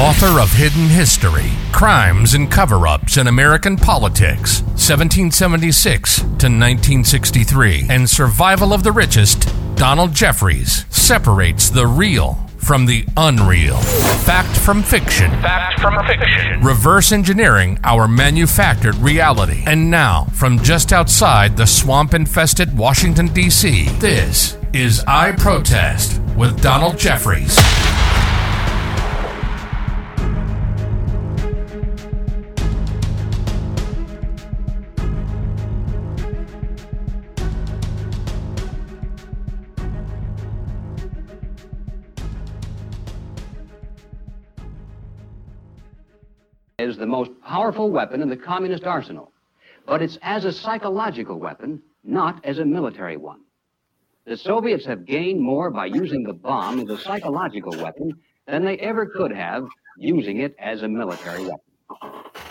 Author of Hidden History Crimes and Cover Ups in American Politics, 1776 to 1963, and Survival of the Richest, Donald Jeffries separates the real from the unreal. Fact from fiction. Fact from fiction. Reverse engineering our manufactured reality. And now, from just outside the swamp infested Washington, D.C., this is I Protest with Donald Jeffries. Is the most powerful weapon in the communist arsenal, but it's as a psychological weapon, not as a military one. The Soviets have gained more by using the bomb as a psychological weapon than they ever could have using it as a military weapon.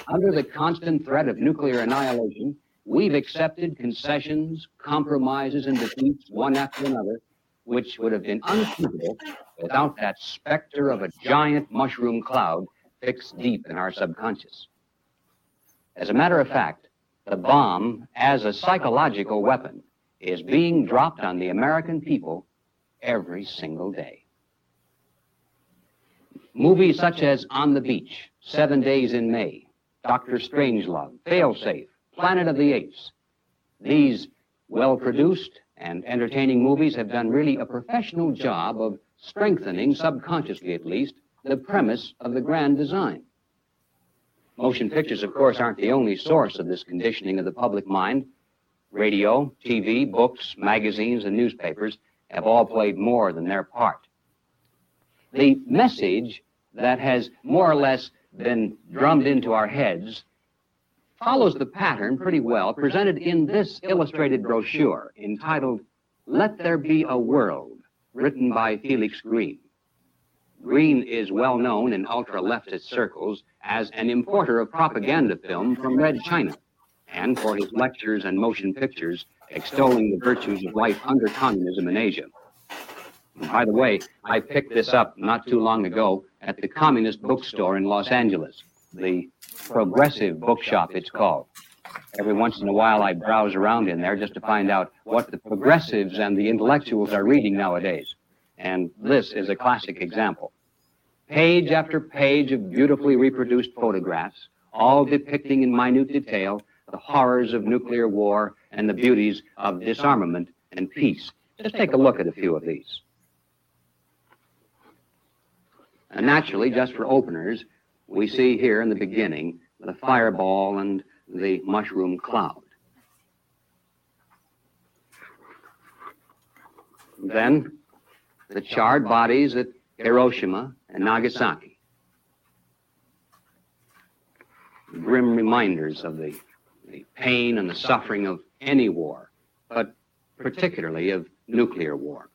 Under the constant threat of nuclear annihilation, we've accepted concessions, compromises, and defeats one after another, which would have been unthinkable without that specter of a giant mushroom cloud fixed deep in our subconscious. As a matter of fact, the bomb, as a psychological weapon, is being dropped on the American people every single day. Movies such as On the Beach, Seven Days in May, Doctor Strangelove, Failsafe, Planet of the Apes. These well produced and entertaining movies have done really a professional job of strengthening, subconsciously at least, the premise of the grand design. Motion pictures, of course, aren't the only source of this conditioning of the public mind. Radio, TV, books, magazines, and newspapers have all played more than their part. The message that has more or less been drummed into our heads follows the pattern pretty well presented in this illustrated brochure entitled Let There Be a World, written by Felix Greene. Greene is well known in ultra leftist circles as an importer of propaganda film from Red China and for his lectures and motion pictures extolling the virtues of life under communism in Asia. By the way, I picked this up not too long ago at the Communist Bookstore in Los Angeles, the Progressive Bookshop, it's called. Every once in a while, I browse around in there just to find out what the progressives and the intellectuals are reading nowadays. And this is a classic example. Page after page of beautifully reproduced photographs, all depicting in minute detail the horrors of nuclear war and the beauties of disarmament and peace. Just take a look at a few of these. And naturally, just for openers, we see here in the beginning the fireball and the mushroom cloud. Then the charred bodies at Hiroshima and Nagasaki. Grim reminders of the, the pain and the suffering of any war, but particularly of nuclear war.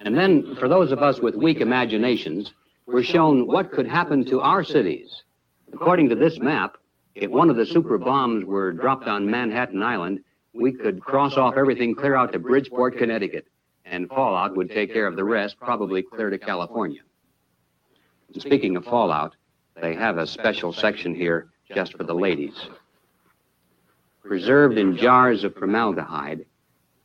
And then, for those of us with weak imaginations, we're shown what could happen to our cities. According to this map, if one of the super bombs were dropped on Manhattan Island, we could cross off everything clear out to Bridgeport, Connecticut and fallout would take care of the rest, probably clear to California. And speaking of fallout, they have a special section here just for the ladies. Preserved in jars of formaldehyde,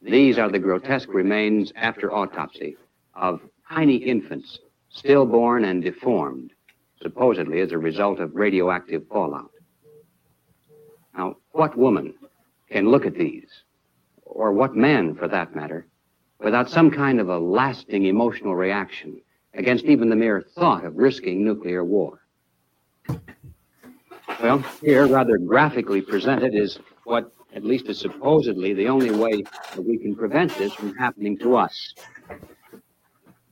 these are the grotesque remains after autopsy of tiny infants, stillborn and deformed, supposedly as a result of radioactive fallout. Now, what woman can look at these, or what man for that matter, without some kind of a lasting emotional reaction against even the mere thought of risking nuclear war. Well, here, rather graphically presented, is what at least is supposedly the only way that we can prevent this from happening to us.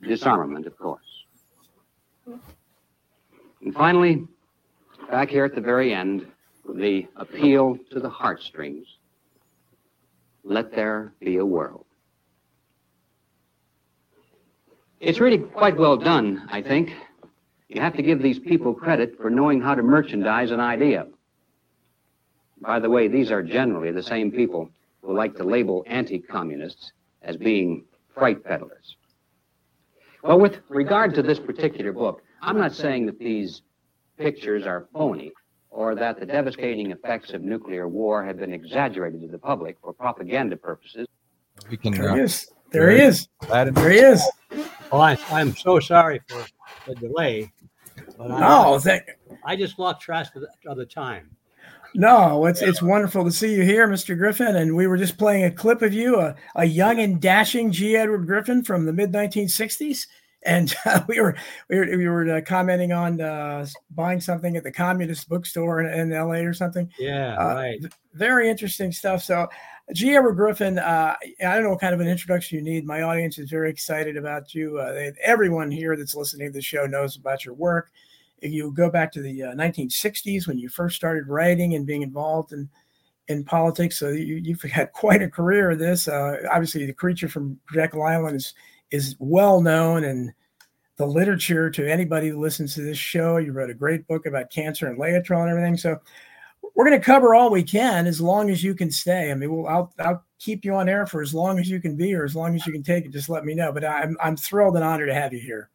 Disarmament, of course. And finally, back here at the very end, the appeal to the heartstrings. Let there be a world. It's really quite well done, I think. You have to give these people credit for knowing how to merchandise an idea. By the way, these are generally the same people who like to label anti communists as being fright peddlers. Well, with regard to this particular book, I'm not saying that these pictures are phony or that the devastating effects of nuclear war have been exaggerated to the public for propaganda purposes. We can. There Uh, he is. There he is. There he is. Well, I, I'm so sorry for the delay, I, No, thank, I just lost track of the, of the time. no, it's it's wonderful to see you here, Mr. Griffin. And we were just playing a clip of you, a, a young and dashing G. Edward Griffin from the mid 1960s. And uh, we were we were, we were uh, commenting on uh, buying something at the communist bookstore in, in L.A. or something. Yeah, Uh, right. Very interesting stuff. So, G. Edward Griffin, uh, I don't know what kind of an introduction you need. My audience is very excited about you. Uh, they, everyone here that's listening to the show knows about your work. If you go back to the uh, 1960s when you first started writing and being involved in in politics, so you, you've had quite a career of this. Uh, obviously, the creature from Jekyll Island is is well known and the literature to anybody who listens to this show. You wrote a great book about cancer and Laetrile and everything. So we're going to cover all we can as long as you can stay. I mean, we'll, I'll, I'll keep you on air for as long as you can be or as long as you can take it. Just let me know. But I'm, I'm thrilled and honored to have you here.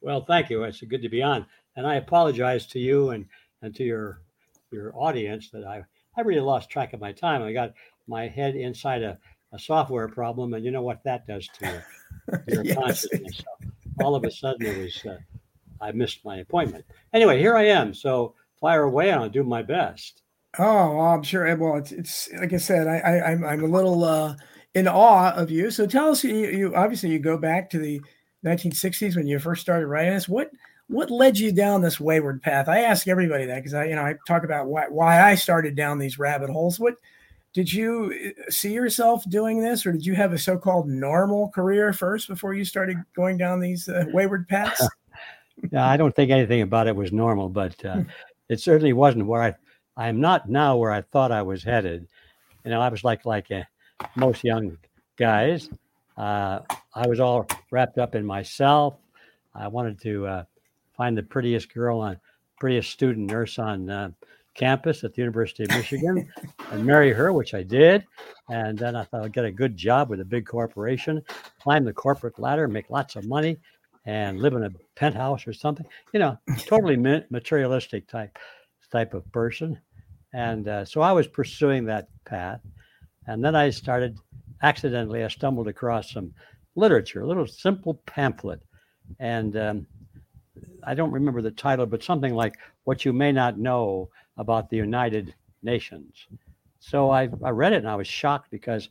Well, thank you. It's good to be on. And I apologize to you and, and to your your audience that I, I really lost track of my time. I got my head inside a, a software problem, and you know what that does to your, your Yes. consciousness. So all of a sudden, it was uh, I missed my appointment. Anyway, here I am. So fire away, and I'll do my best. Oh, I'm sure. Well, it's, it's like I said, I, I I'm I'm a little uh, in awe of you. So tell us, you, you obviously you go back to the 1960s when you first started writing this. What what led you down this wayward path? I ask everybody that because I you know I talk about why why I started down these rabbit holes. What did you uh, see yourself doing this, or did you have a so-called normal career first before you started going down these uh, wayward paths? Yeah, I don't think anything about it was normal, but uh, it certainly wasn't where I. I am not now where I thought I was headed. You know, I was like like uh, most young guys. Uh, I was all wrapped up in myself. I wanted to uh, find the prettiest girl on, prettiest student nurse on uh, campus at the University of Michigan, and marry her, which I did. And then I thought I'd get a good job with a big corporation, climb the corporate ladder, make lots of money, and live in a penthouse or something. You know, totally materialistic type type of person. And uh, so I was pursuing that path. And then I started accidentally, I stumbled across some literature, a little simple pamphlet. And um, I don't remember the title, but something like What You May Not Know About the United Nations. So I, I read it and I was shocked because,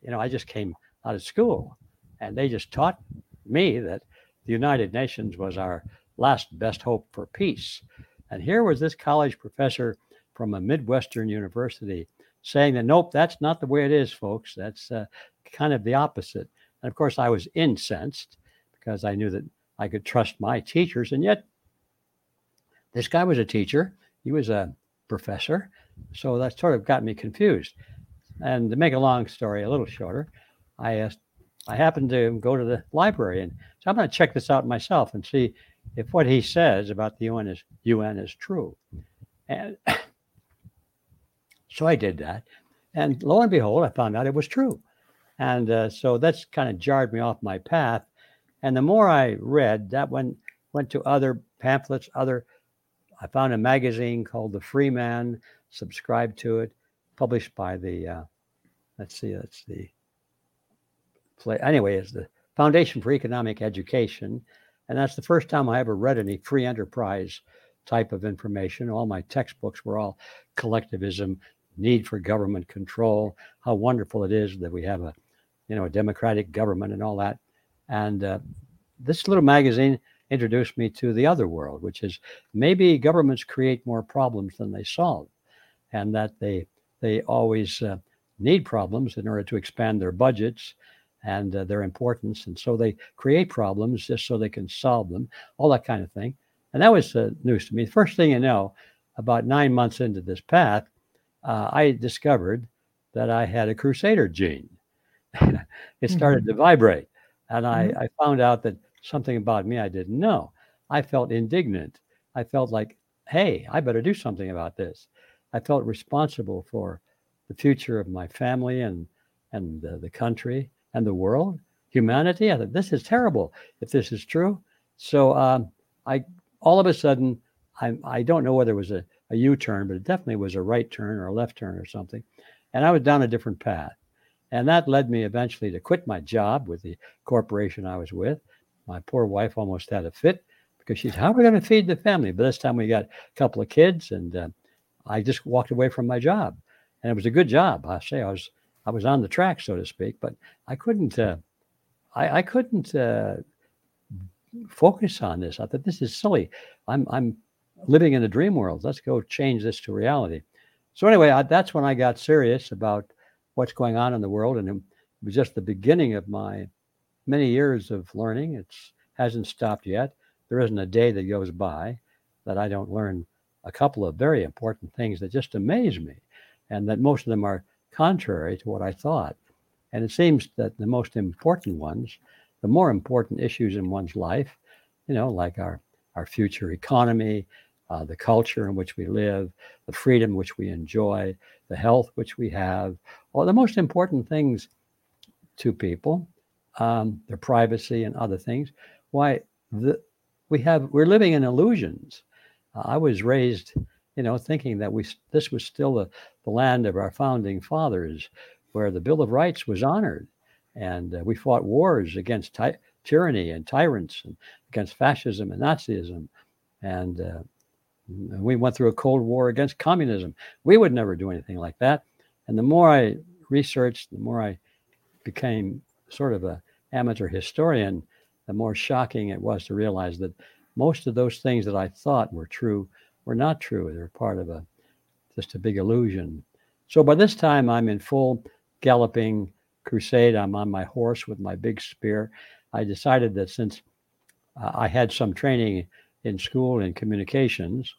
you know, I just came out of school and they just taught me that the United Nations was our last best hope for peace. And here was this college professor from a Midwestern university saying that, nope, that's not the way it is, folks. That's uh, kind of the opposite. And of course, I was incensed because I knew that I could trust my teachers. And yet, this guy was a teacher, he was a professor. So that sort of got me confused. And to make a long story a little shorter, I asked, I happened to go to the library and so I'm going to check this out myself and see if what he says about the UN is UN is true. And so I did that, and lo and behold, I found out it was true. And uh, so that's kind of jarred me off my path. And the more I read, that went went to other pamphlets, other. I found a magazine called The Freeman. Subscribed to it, published by the. Uh, let's see, that's the. Play anyway. It's the Foundation for Economic Education, and that's the first time I ever read any free enterprise type of information. All my textbooks were all collectivism, need for government control, how wonderful it is that we have a, you know, a democratic government and all that. And uh, this little magazine introduced me to the other world, which is maybe governments create more problems than they solve, and that they they always uh, need problems in order to expand their budgets and uh, their importance, and so they create problems just so they can solve them, all that kind of thing. And that was uh, news to me. First thing you know, about nine months into this path, uh, I discovered that I had a crusader gene. it started to vibrate. And I, Mhm. I found out that something about me I didn't know. I felt indignant. I felt like, hey, I better do something about this. I felt responsible for the future of my family and, and the, the country and the world, humanity. I thought, this is terrible if this is true. So um, I all of a sudden, I, I don't know whether it was a, a U turn, but it definitely was a right turn or a left turn or something. And I was down a different path. And that led me eventually to quit my job with the corporation I was with. My poor wife almost had a fit because she said, How are we going to feed the family? But this time we got a couple of kids, and uh, I just walked away from my job. And it was a good job. I say I was I was on the track, so to speak, but I couldn't uh, I, I, couldn't uh, focus on this. I thought this is silly. I'm I'm living in a dream world. Let's go change this to reality. So anyway, I, that's when I got serious about what's going on in the world, and it was just the beginning of my many years of learning. It hasn't stopped yet. There isn't a day that goes by that I don't learn a couple of very important things that just amaze me, and that most of them are contrary to what I thought. And it seems that the most important ones, the more important issues in one's life, you know, like our, our future economy, uh, the culture in which we live, the freedom which we enjoy, the health which we have, all the most important things to people, um, their privacy and other things. Why the, we have we're living in illusions. Uh, I was raised, you know, thinking that we this was still the, the land of our founding fathers, where the Bill of Rights was honored, and uh, we fought wars against ty- tyranny and tyrants, and against fascism and Nazism, and uh, we went through a Cold War against communism. We would never do anything like that. And the more I researched, the more I became sort of a amateur historian, the more shocking it was to realize that most of those things that I thought were true were not true. They're part of a just a big illusion. So by this time, I'm in full galloping crusade. I'm on my horse with my big spear. I decided that since uh, I had some training in school in communications.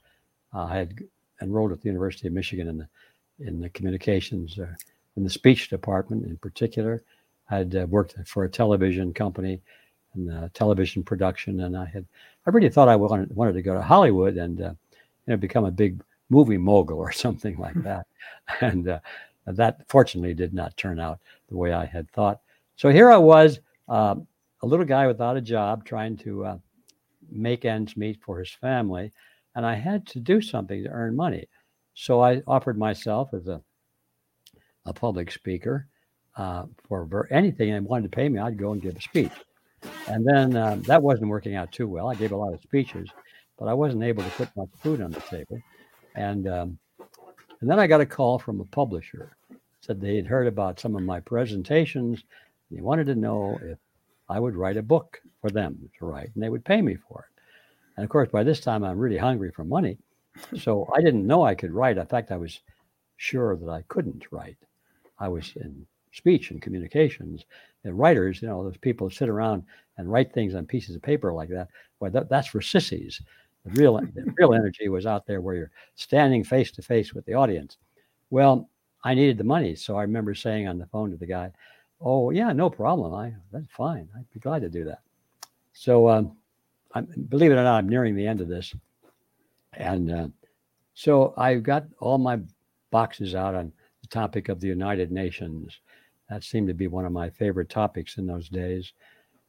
Uh, I had enrolled at the University of Michigan in the in the communications uh, in the speech department in particular. I had uh, worked for a television company and television production, and I had I really thought I wanted wanted to go to Hollywood and uh, you know become a big movie mogul or something like that, and uh, that fortunately did not turn out the way I had thought. So here I was, uh, a little guy without a job, trying to make ends meet for his family, and I had to do something to earn money. So I offered myself as a a public speaker uh, for anything they wanted to pay me. I'd go and give a speech, and then um, that wasn't working out too well. I gave a lot of speeches, but I wasn't able to put much food on the table, and um, and then I got a call from a publisher. Said they had heard about some of my presentations. They wanted to know if I would write a book for them to write, and they would pay me for it. And of course, by this time, I'm really hungry for money. So I didn't know I could write. In fact, I was sure that I couldn't write. I was in speech and communications. And writers, you know, those people sit around and write things on pieces of paper like that. Well, that, that's for sissies. The real, the real energy was out there where you're standing face to face with the audience. Well, I needed the money. So I remember saying on the phone to the guy, Oh, yeah, no problem. I that's fine. I'd be glad to do that. So, um, I'm, believe it or not, I'm nearing the end of this, and uh, so I've got all my boxes out on the topic of the United Nations. That seemed to be one of my favorite topics in those days,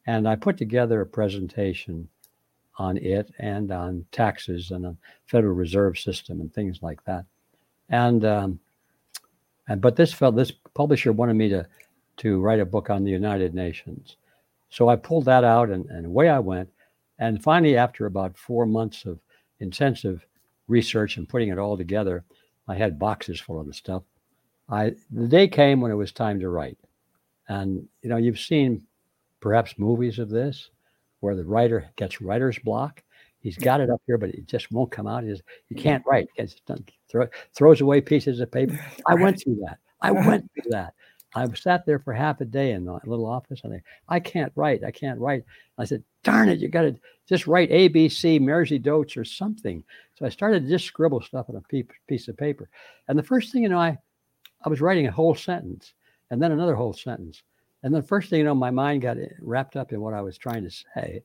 and I put together a presentation on it and on taxes and a Federal Reserve System and things like that. And um, and but this felt this publisher wanted me to to write a book on the United Nations. So I pulled that out and, and away I went. And finally, after about four months of intensive research and putting it all together, I had boxes full of the stuff. I the day came when it was time to write. And you know, you've seen perhaps movies of this where the writer gets writer's block. He's got it up here, but it just won't come out. He, he can't write. He throw, throws away pieces of paper. I went through that. I went through that. I sat there for half a day in the little office and I, I can't write. I can't write. I said, darn it, you got to just write A, B, C, Mairzy Doats or something. So I started to just scribble stuff on a piece of paper. And the first thing you know, I, I was writing a whole sentence and then another whole sentence. And then first thing you know, my mind got eh, wrapped up in what I was trying to say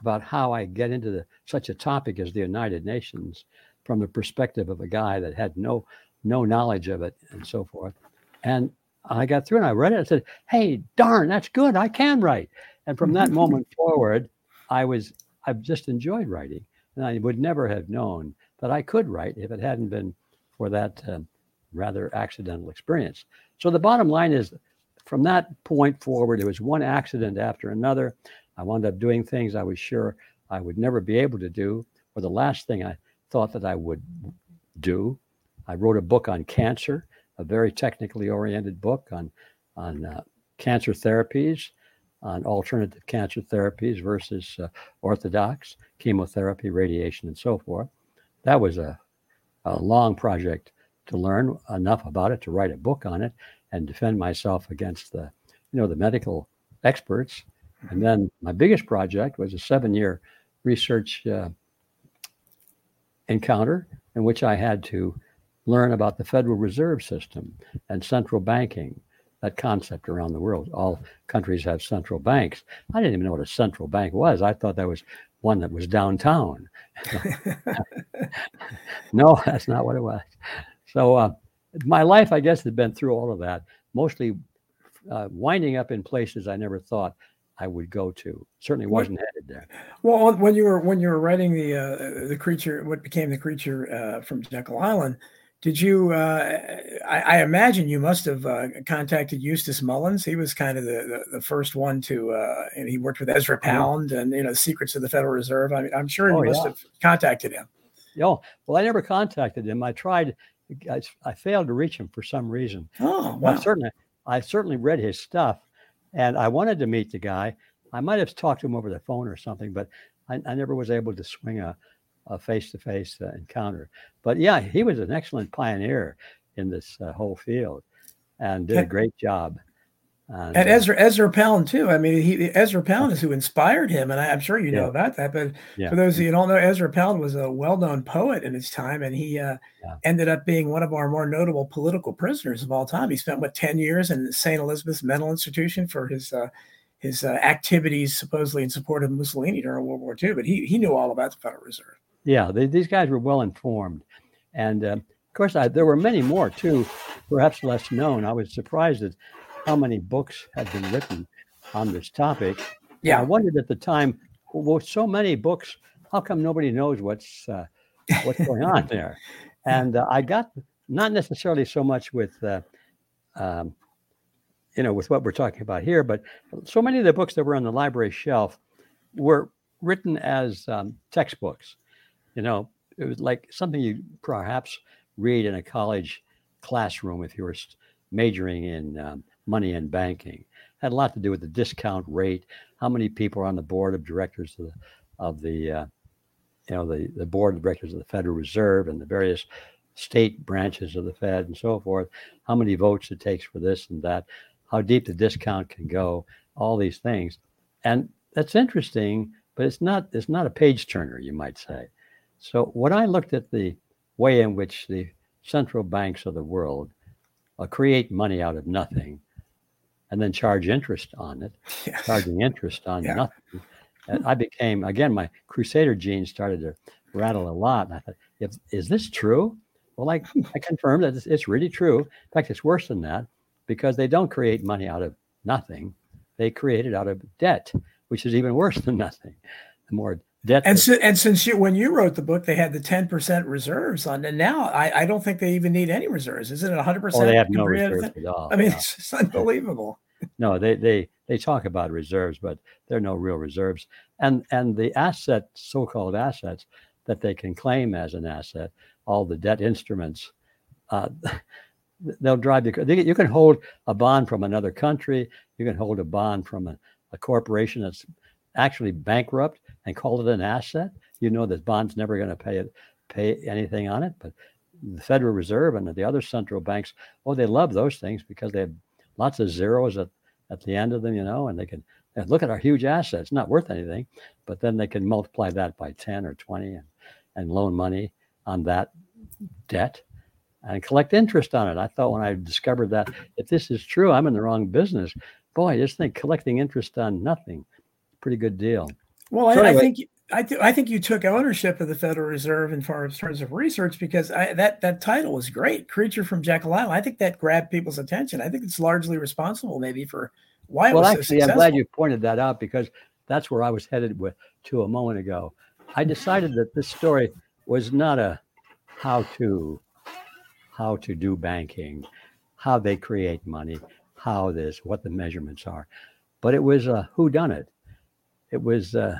about how I get into the, such a topic as the United Nations from the perspective of a guy that had no no knowledge of it and so forth. And I got through and I read it. I said, "Hey, darn, that's good. I can write." And from that moment forward, I was I've just enjoyed writing. And I would never have known that I could write if it hadn't been for that uh, rather accidental experience. So the bottom line is from that point forward, it was one accident after another. I wound up doing things I was sure I would never be able to do, or the last thing I thought that I would do. I wrote a book on cancer, a very technically oriented book on on uh, cancer therapies, on alternative cancer therapies versus uh, orthodox chemotherapy, radiation, and so forth. That was a, a long project to learn enough about it to write a book on it and defend myself against the, you know, the medical experts. And then my biggest project was a seven-year research uh, encounter in which I had to learn about the Federal Reserve System and central banking, that concept around the world. All countries have central banks. I didn't even know what a central bank was. I thought that was one that was downtown. no, that's not what it was. So uh, my life, I guess, has been through all of that, mostly uh, winding up in places I never thought I would go to. Certainly wasn't what, headed there. Well, when you were when you were writing the uh, the creature, what became the creature uh, from Jekyll Island, did you? Uh, I, I, imagine you must have uh, contacted Eustace Mullins. He was kind of the, the, the first one to, uh, and he worked with Ezra Pound and you know Secrets of the Federal Reserve. I mean, I'm sure you oh, must yeah. have contacted him. Oh well, I never contacted him. I tried. I, I failed to reach him for some reason. Oh wow! I certainly, I certainly read his stuff, and I wanted to meet the guy. I might have talked to him over the phone or something, but I, I never was able to swing a a face-to-face uh, encounter. But yeah, he was an excellent pioneer in this uh, whole field, and did a great job. And, and uh, Ezra Ezra Pound too. I mean, he Ezra Pound is who inspired him, and I, am sure you know about that. But yeah. for those of you who don't know, Ezra Pound was a well-known poet in his time, and he uh, yeah. ended up being one of our more notable political prisoners of all time. He spent what ten years in St. Elizabeth's mental institution for his uh, his uh, activities supposedly in support of Mussolini during World War II. But he he knew all about the Federal Reserve yeah, they, these guys were well informed, and uh, of course, I, there were many more too, perhaps less known. I was surprised at how many books had been written on this topic. Yeah, I wondered at the time, well, so many books, how come nobody knows what's uh, what's going on there? And uh, I got not necessarily so much with. Uh, um, you know, with what we're talking about here, but so many of the books that were on the library shelf were written as um, textbooks you know, it was like something you perhaps read in a college classroom if you were majoring in um, money and banking. It Had a lot to do with the discount rate, how many people are on the board of directors of the, of the uh, you know, the, the board of directors of the Federal Reserve and the various state branches of the Fed and so forth, how many votes it takes for this and that, how deep the discount can go, all these things. And that's interesting, but it's not it's not a page turner, you might say. So when I looked at the way in which the central banks of the world uh, create money out of nothing and then charge interest on it, yes. charging interest on yeah. nothing, and I became, again, my crusader gene started to rattle a lot. And I thought, if, is this true? Well, I, I confirmed that it's, it's really true. In fact, it's worse than that because they don't create money out of nothing. They create it out of debt, which is even worse than nothing. The more Debt and so, and since you when you wrote the book, they had the ten percent reserves on, and now I, I don't think they even need any reserves. Is it hundred percent? Oh, they have no reserves at all. I mean, no. it's just unbelievable. No, they they they talk about reserves, but there are no real reserves. And and the asset, so-called assets that they can claim as an asset, all the debt instruments, uh, they'll drive you. You can hold a bond from another country. You can hold a bond from a, a corporation that's actually bankrupt and call it an asset, you know that bond's never going to pay it, pay anything on it. But the Federal Reserve and the other central banks, oh, they love those things because they have lots of zeros at, at the end of them, you know, and they can and look at our huge assets, not worth anything, but then they can multiply that by 10 or 20 and, and loan money on that debt and collect interest on it. I thought when I discovered that if this is true, I'm in the wrong business. Boy, I just think collecting interest on nothing, pretty good deal. Well, so I, anyway, I, think I, th- I think you took ownership of the Federal Reserve in far terms of research because I, that that title was great, "Creature from Jekyll Island." I think that grabbed people's attention. I think it's largely responsible, maybe, for why. It was successful. Well, actually, so I'm glad you pointed that out because that's where I was headed with to a moment ago. I decided that this story was not a how to how to do banking, how they create money, how this, what the measurements are, but it was a who done it. It was uh,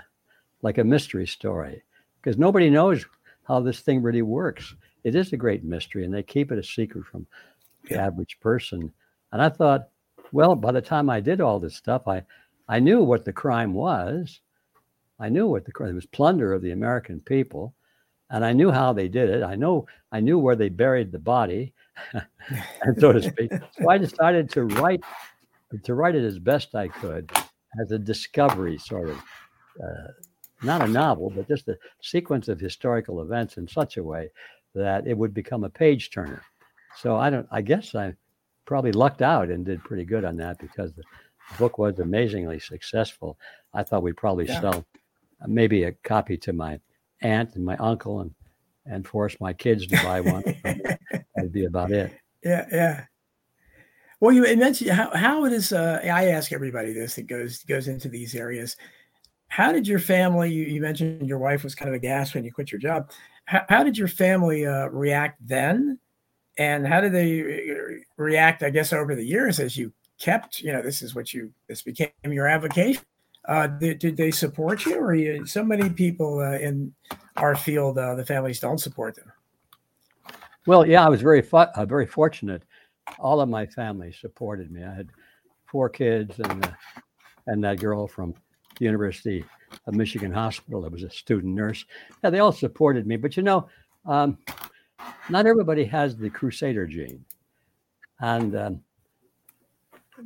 like a mystery story because nobody knows how this thing really works. It is a great mystery, and they keep it a secret from the average person. And I thought, well, by the time I did all this stuff, I I knew what the crime was. I knew what the crime was plunder of the American people, and I knew how they did it. I know I knew where they buried the body, and so to speak. So I decided to write to write it as best I could as a discovery sort of. Uh, not a novel, but just a sequence of historical events in such a way that it would become a page turner. So I don't. I guess I probably lucked out and did pretty good on that because the book was amazingly successful. I thought we'd probably yeah. sell maybe a copy to my aunt and my uncle and and force my kids to buy one. That'd be about it. Yeah, yeah. Well, you mentioned how how it is. Uh, I ask everybody this that goes goes into these areas. How did your family? You, you mentioned your wife was kind of aghast when you quit your job. How, how did your family uh, react then? And how did they re- react? I guess over the years as you kept, you know, this is what you this became your avocation. Uh, did, did they support you, or you, so many people uh, in our field, uh, the families don't support them? Well, yeah, I was very fu- uh, very fortunate. All of my family supported me. I had four kids and uh, and that girl from the University of Michigan Hospital that was a student nurse. Yeah, they all supported me. But you know, um, not everybody has the crusader gene, and um,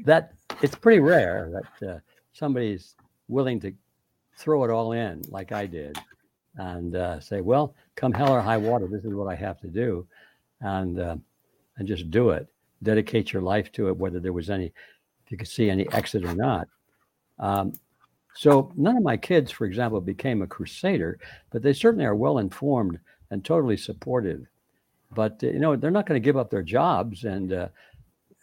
that it's pretty rare that uh, somebody's willing to throw it all in like I did and uh, say, well, come hell or high water, this is what I have to do, and uh, and just do it. Dedicate your life to it, whether there was any, if you could see any exit or not. Um, so none of my kids, for example, became a crusader, but they certainly are well informed and totally supportive. But uh, you know, they're not going to give up their jobs and uh,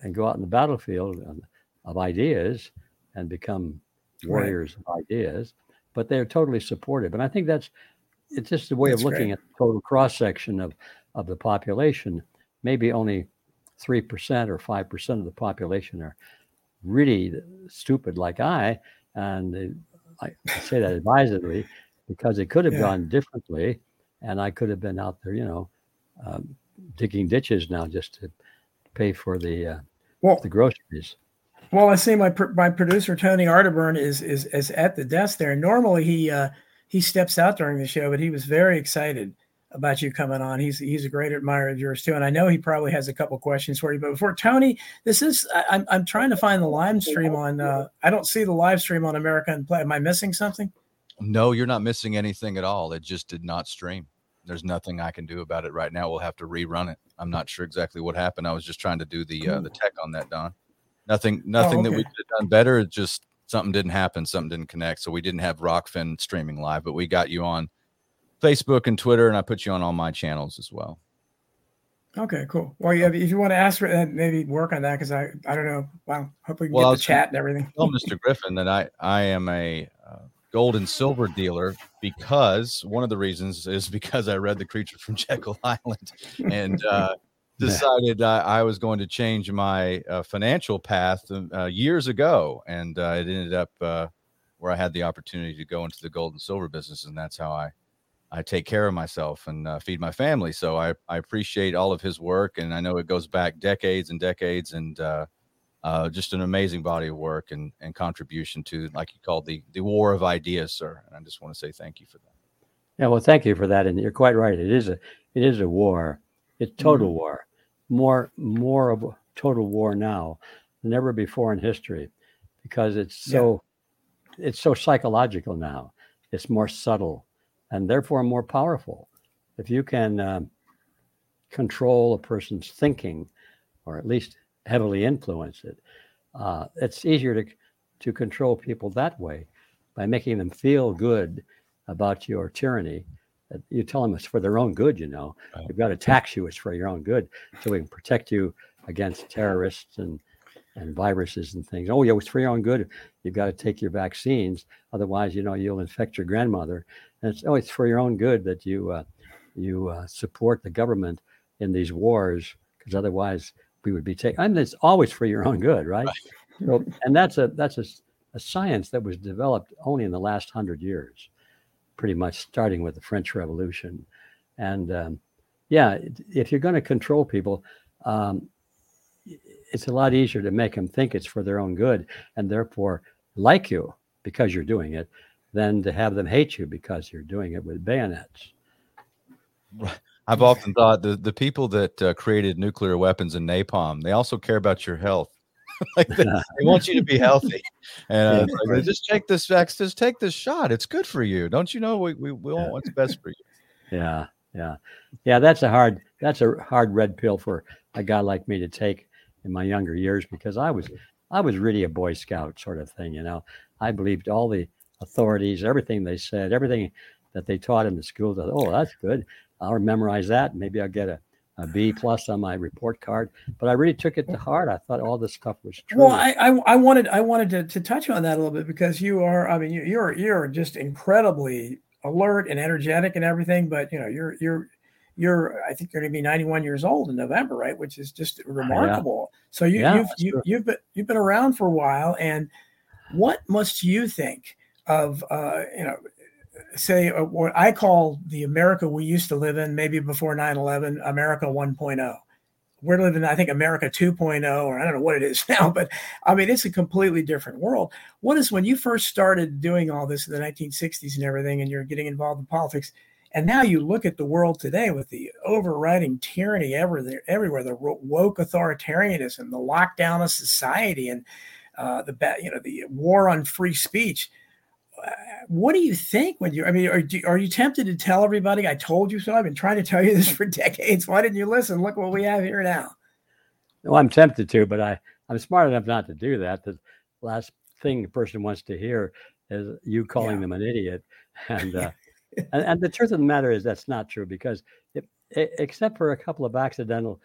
and go out in the battlefield of, of ideas and become warriors right. of ideas. But they're totally supportive, and I think that's it's just a way that's of looking great. at the total cross section of of the population. Maybe only three percent or five percent of the population are really stupid like I, and I, say that advisedly because it could have yeah. gone differently, and I could have been out there, you know, um, digging ditches now just to pay for the uh, well, the groceries. Well, I see my my producer Tony Arterburn is is is at the desk there. Normally he uh, he steps out during the show, but he was very excited about you coming on. He's he's a great admirer of yours too, and I know he probably has a couple questions for you. But before Tony, this is I, am I'm, I'm trying to find the live stream on. Uh, I don't see the live stream on America Unplugged. Am I missing something? No, you're not missing anything at all. It just did not stream. There's nothing I can do about it right now. We'll have to rerun it. I'm not sure exactly what happened. I was just trying to do the uh, the tech on that, Don. Nothing, nothing oh, okay. that we could have done better. It just something didn't happen. Something didn't connect. So we didn't have Rokfin streaming live, but we got you on Facebook and Twitter, and I put you on all my channels as well. Okay, cool. Well, yeah, if you want to ask for that, maybe work on that because I, I don't know. Well, hopefully we well, get the chat and everything. Tell Mr. Griffin that I, I am a uh, gold and silver dealer because one of the reasons is because I read The Creature from Jekyll Island and uh, decided I, I, was going to change my uh, financial path uh, years ago, and uh, it ended up uh, where I had the opportunity to go into the gold and silver business, and that's how I I take care of myself and uh, feed my family. So I, I appreciate all of his work, and I know it goes back decades and decades, and uh, uh, just an amazing body of work and, and contribution to, like you called the the war of ideas, sir. And I just want to say thank you for that. Yeah, well, thank you for that, and you're quite right. It is a it is a war. It's total mm-hmm. war, more more of a total war now than ever before in history, because it's so yeah. it's so psychological now. It's more subtle and therefore more powerful. If you can um, control a person's thinking, or at least heavily influence it, uh, it's easier to to control people that way by making them feel good about your tyranny. You tell them it's for their own good. You know, we've got to tax you; it's for your own good, so we can protect you against terrorists and and viruses and things. Oh, yeah, it's for your own good. You've got to take your vaccines, otherwise, you know, you'll infect your grandmother. And it's oh, it's for your own good that you uh, you uh, support the government in these wars, because otherwise we would be taking. I mean, it's always for your own good, right? right. So, and that's a that's a, a science that was developed only in the last hundred years, pretty much starting with the French Revolution, and um, yeah, if you're going to control people. Um, it's a lot easier to make them think it's for their own good and therefore like you because you're doing it than to have them hate you because you're doing it with bayonets. I've often thought the, the people that uh, created nuclear weapons and napalm, they also care about your health. like they, they, want you to be healthy. And uh, like, just take this vaccine, just take this shot. It's good for you. Don't you know we, we, we want what's best for you? Yeah. Yeah. Yeah. That's a hard, that's a hard red pill for a guy like me to take in my younger years because I was I was really a Boy Scout sort of thing, you know. I believed all the authorities, everything they said, everything that they taught in the school. Oh, that's good. I'll memorize that. Maybe I'll get a, a B plus on my report card. But I really took it to heart. I thought all this stuff was true. Well, I I, I wanted I wanted to, to touch on that a little bit because you are I mean you, you're you're just incredibly alert and energetic and everything. But you know you're you're you're I think you're going to be 91 years old in November, right? Which is just remarkable. Yeah. So you, yeah, you've you, have you have been you've been around for a while, and what must you think of uh, you know say uh, what I call the America we used to live in, maybe before 9/11, America 1.0. We're living, I think, America 2.0, or I don't know what it is now, but I mean, it's a completely different world. What is when you first started doing all this in the 1960s and everything, and you're getting involved in politics? And now you look at the world today with the overriding tyranny everywhere, everywhere the woke authoritarianism, the lockdown of society, and uh, the you know the war on free speech. Uh, what do you think when you? I mean, are, are you tempted to tell everybody, "I told you so"? I've been trying to tell you this for decades. Why didn't you listen? Look what we have here now. Well, I'm tempted to, but I I'm smart enough not to do that. The last thing a person wants to hear is you calling yeah. them an idiot, and uh, and, and, the truth of the matter is that's not true because it, it, except for a couple of accidental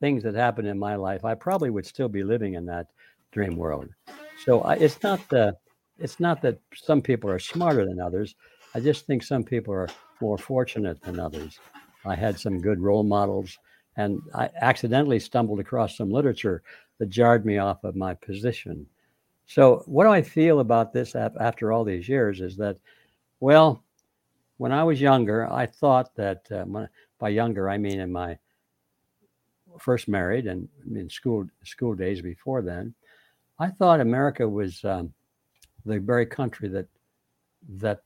things that happened in my life, I probably would still be living in that dream world. So I, it's not the it's not that some people are smarter than others. I just think some people are more fortunate than others. I had some good role models, and I accidentally stumbled across some literature that jarred me off of my position. So, what do I feel about this after all these years is that, well, when I was younger, I thought that uh, my, by younger I mean in my first married and in school school days before then, I thought America was um, the very country that that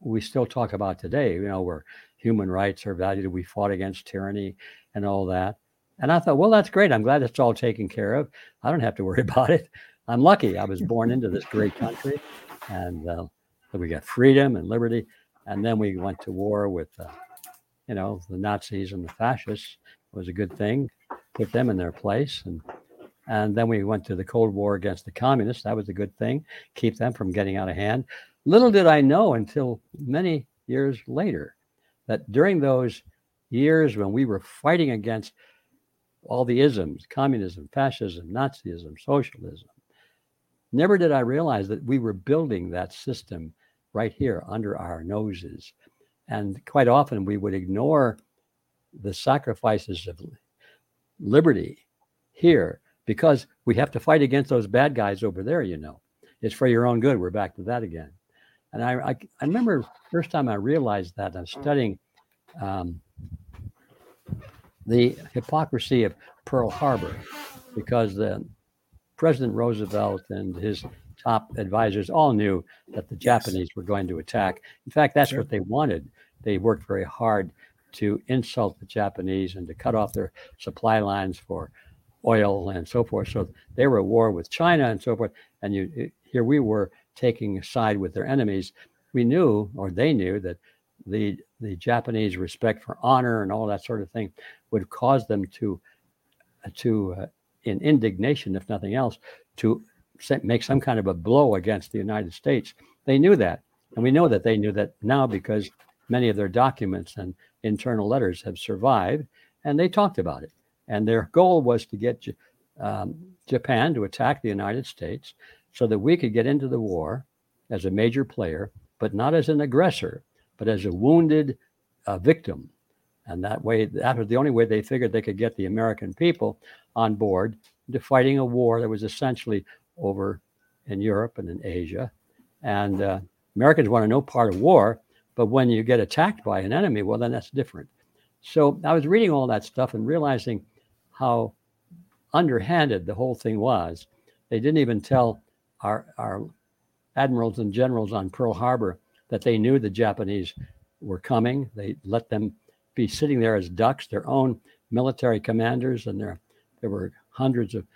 we still talk about today. You know, where human rights are valued, we fought against tyranny and all that. And I thought, well, that's great. I'm glad it's all taken care of. I don't have to worry about it. I'm lucky. I was born into this great country, and uh, we got freedom and liberty and then we went to war with, uh, you know, the Nazis and the fascists. It was a good thing, put them in their place, and and then we went to the Cold War against the communists. That was a good thing, keep them from getting out of hand. Little did I know until many years later that during those years when we were fighting against all the isms communism, fascism, Nazism, socialism never did I realize that we were building that system right here under our noses. And quite often we would ignore the sacrifices of liberty here because we have to fight against those bad guys over there, you know. It's for your own good. We're back to that again. And I, I, I remember first time I realized that I'm studying um, the hypocrisy of Pearl Harbor because the President Roosevelt and his top advisors all knew that the Japanese were going to attack. In fact, that's sure. what they wanted. They worked very hard to insult the Japanese and to cut off their supply lines for oil and so forth. So they were at war with China and so forth. And you, here we were taking a side with their enemies. We knew, or they knew, that the the Japanese respect for honor and all that sort of thing would cause them to to uh, in indignation, if nothing else, to make some kind of a blow against the United States. They knew that. And we know that they knew that now because many of their documents and internal letters have survived and they talked about it. And their goal was to get um, Japan to attack the United States so that we could get into the war as a major player, but not as an aggressor, but as a wounded uh, victim. And that way, that was the only way they figured they could get the American people on board to fighting a war that was essentially over in Europe and in Asia. And uh, Americans want to know part of war, but when you get attacked by an enemy, well, then that's different. So I was reading all that stuff and realizing how underhanded the whole thing was. They didn't even tell our, our admirals and generals on Pearl Harbor that they knew the Japanese were coming. They let them be sitting there as ducks, their own military commanders, and there, there were hundreds of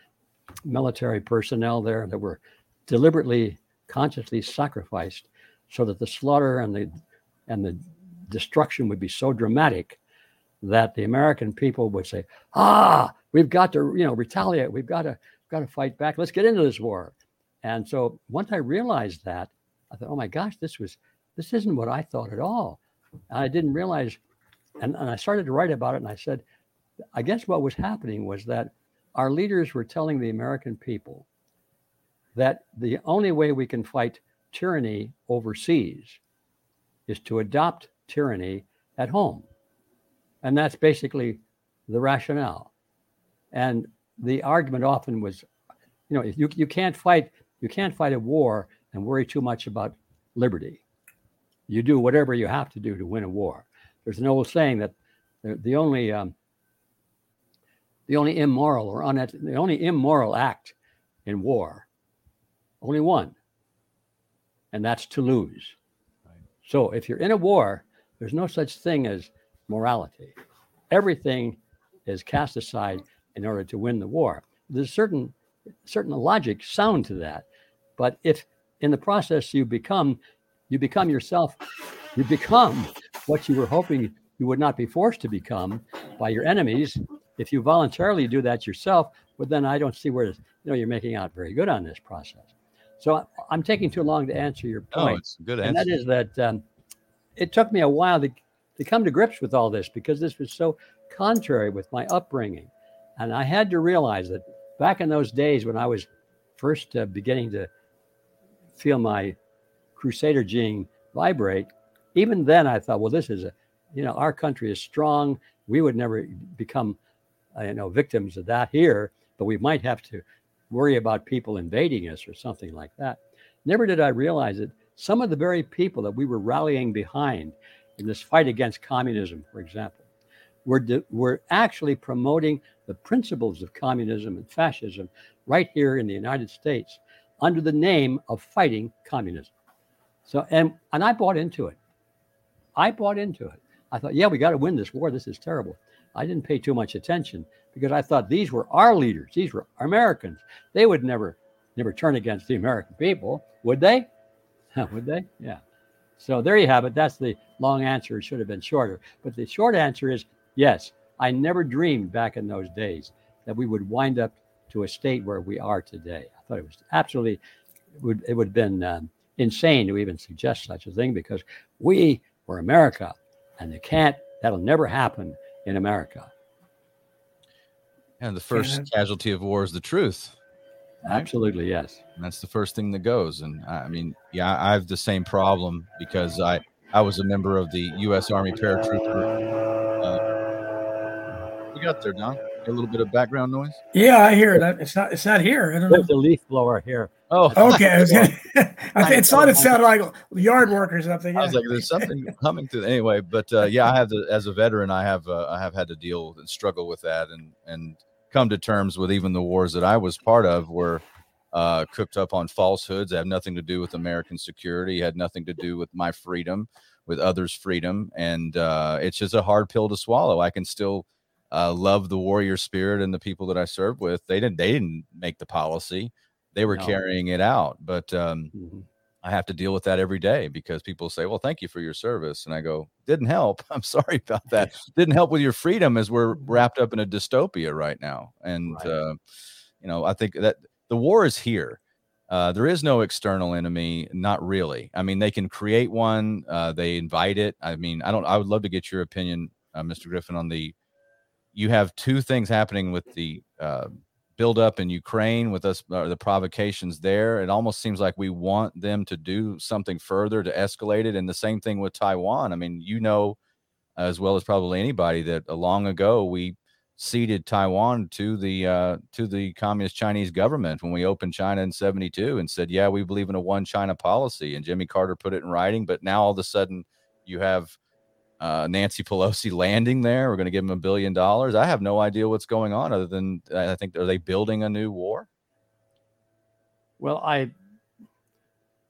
military personnel there that were deliberately, consciously sacrificed so that the slaughter and the and the destruction would be so dramatic that the American people would say, "Ah, we've got to, you know, retaliate. We've got to, got to fight back. Let's get into this war." And so once I realized that, I thought, "Oh my gosh, this was, this isn't what I thought at all." And I didn't realize, and, and I started to write about it, and I said, "I guess what was happening was that our leaders were telling the American people that the only way we can fight tyranny overseas is to adopt tyranny at home." And that's basically the rationale. And the argument often was, you know, you, you can't fight you can't fight a war and worry too much about liberty. You do whatever you have to do to win a war. There's an old saying that the, the only um, the only immoral or uneth- the only immoral act in war, only one, and that's to lose. Right. So if you're in a war, there's no such thing as morality. Everything is cast aside in order to win the war. There's certain certain logic sound to that, but if in the process you become you become yourself, you become what you were hoping you would not be forced to become by your enemies. If you voluntarily do that yourself, well, then I don't see where you know you're making out very good on this process. So I'm taking too long to answer your point. Oh, it's good answer. And that is that um, it took me a while to to come to grips with all this because this was so contrary with my upbringing. And I had to realize that back in those days when I was first uh, beginning to feel my crusader gene vibrate, even then I thought, well, this is a, you know, our country is strong. We would never become, you know, victims of that here, but we might have to worry about people invading us or something like that. Never did I realize that some of the very people that we were rallying behind in this fight against communism, for example, we're, de- we're actually promoting the principles of communism and fascism right here in the United States under the name of fighting communism. So, and, and I bought into it. I bought into it. I thought, yeah, we got to win this war. This is terrible. I didn't pay too much attention because I thought these were our leaders. These were Americans. They would never, never turn against the American people, would they? would they? Yeah. So there you have it. That's the long answer. It should have been shorter. But the short answer is yes, I never dreamed back in those days that we would wind up to a state where we are today. I thought it was absolutely, it would, it would have been um, insane to even suggest such a thing because we were America and they can't, that'll never happen in America. And the first yeah. casualty of war is the truth. Absolutely, yes. And that's the first thing that goes. And I mean, yeah, I have the same problem because I I was a member of the U.S. Army paratrooper. Uh, we got there, Don. A little bit of background noise. Yeah, I hear it. It's not. It's not here. I don't There's know. a leaf blower here. Oh, okay. I, was gonna, I think it sounded sounded like yard work or something. Yeah. I was like, "There's something coming through." Anyway, but uh, yeah, I have the, as a veteran, I have uh, I have had to deal and struggle with that, and and come to terms with even the wars that I was part of were uh, cooked up on falsehoods. They have nothing to do with American security. Had nothing to do with my freedom, with others' freedom, and uh, it's just a hard pill to swallow. I can still uh, love the warrior spirit and the people that I served with. They didn't. They didn't make the policy. They were no. carrying it out, but um, mm-hmm. I have to deal with that every day because people say, "Well, thank you for your service," and I go, "Didn't help. I'm sorry about that. Didn't help with your freedom as we're mm-hmm. wrapped up in a dystopia right now." And right. Uh, you know, I think that the war is here. Uh, there is no external enemy, not really. I mean, they can create one. Uh, they invite it. I mean, I don't. I would love to get your opinion, uh, Mr. Griffin, on the. You have two things happening with the uh, buildup in Ukraine with us, uh, the provocations there. It almost seems like we want them to do something further to escalate it. And the same thing with Taiwan. I mean, you know, as well as probably anybody, that long ago we ceded Taiwan to the uh, to the communist Chinese government when we opened China in '72 and said, "Yeah, we believe in a one China policy." And Jimmy Carter put it in writing. But now all of a sudden, you have uh, Nancy Pelosi landing there. We're going to give them a billion dollars. I have no idea what's going on other than I think are they building a new war? Well, I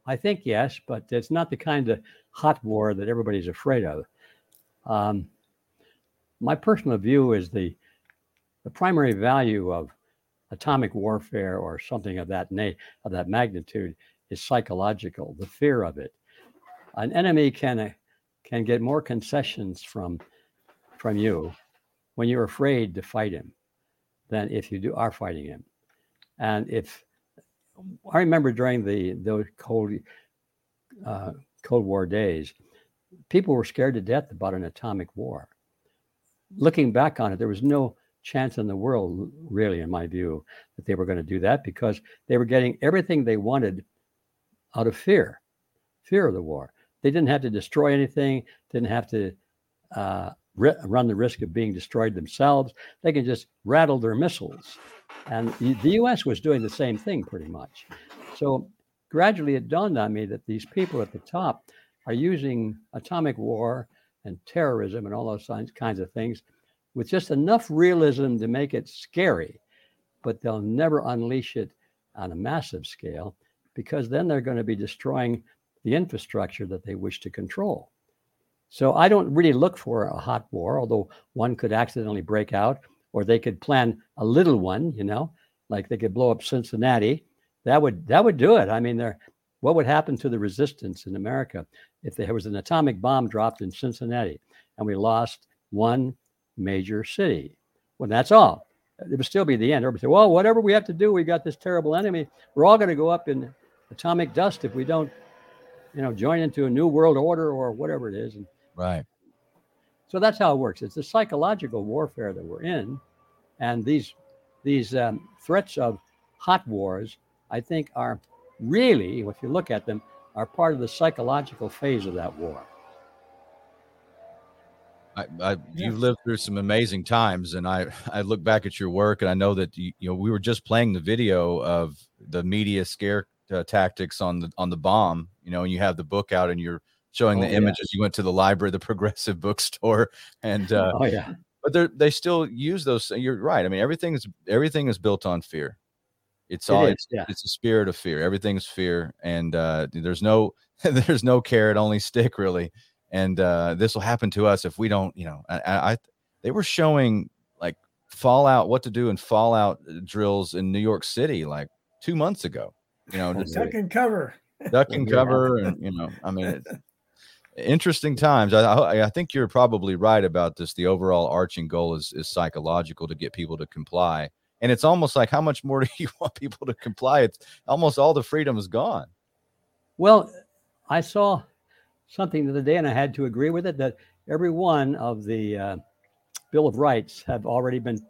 I think yes, but it's not the kind of hot war that everybody's afraid of. Um, my personal view is the the primary value of atomic warfare or something of that na- of that magnitude is psychological, the fear of it. An enemy can can get more concessions from from you when you're afraid to fight him than if you do are fighting him. And if I remember during the the cold uh, Cold War days, people were scared to death about an atomic war. Looking back on it, there was no chance in the world, really, in my view, that they were going to do that because they were getting everything they wanted out of fear, fear of the war. They didn't have to destroy anything, didn't have to uh, run the risk of being destroyed themselves. They can just rattle their missiles. And the US was doing the same thing pretty much. So gradually it dawned on me that these people at the top are using atomic war and terrorism and all those kinds of things with just enough realism to make it scary, but they'll never unleash it on a massive scale because then they're going to be destroying the infrastructure that they wish to control. So I don't really look for a hot war, although one could accidentally break out, or they could plan a little one, you know, like they could blow up Cincinnati. That would that would do it. I mean, there what would happen to the resistance in America if there was an atomic bomb dropped in Cincinnati and we lost one major city? Well, that's all. It would still be the end. Everybody say, well, whatever we have to do, we got this terrible enemy. We're all going to go up in atomic dust if we don't you know, join into a new world order or whatever it is. And right. So that's how it works. It's the psychological warfare that we're in, and these these um, threats of hot wars, I think, are really, if you look at them, are part of the psychological phase of that war. I, I, you've lived through some amazing times, and I, I look back at your work, and I know that you, you know we were just playing the video of the media scare uh, tactics on the on the bomb you know and you have the book out and you're showing oh, the images. yeah. you went to the library the progressive bookstore and uh oh yeah. but they they still use those you're right i mean everything is everything is built on fear. It's all it it's, yeah. it's a spirit of fear. Everything's fear and uh there's no there's no carrot only stick really. And uh this will happen to us if we don't you know I, I they were showing like fallout what to do in fallout drills in new york city like two months ago you know, just duck cover, duck and cover, and you know, I mean, it's interesting times. I, I think you're probably right about this. The overall arching goal is is psychological to get people to comply, and it's almost like how much more do you want people to comply? It's almost all the freedom is gone. Well, I saw something the other day, and I had to agree with it that every one of the uh, Bill of Rights have already been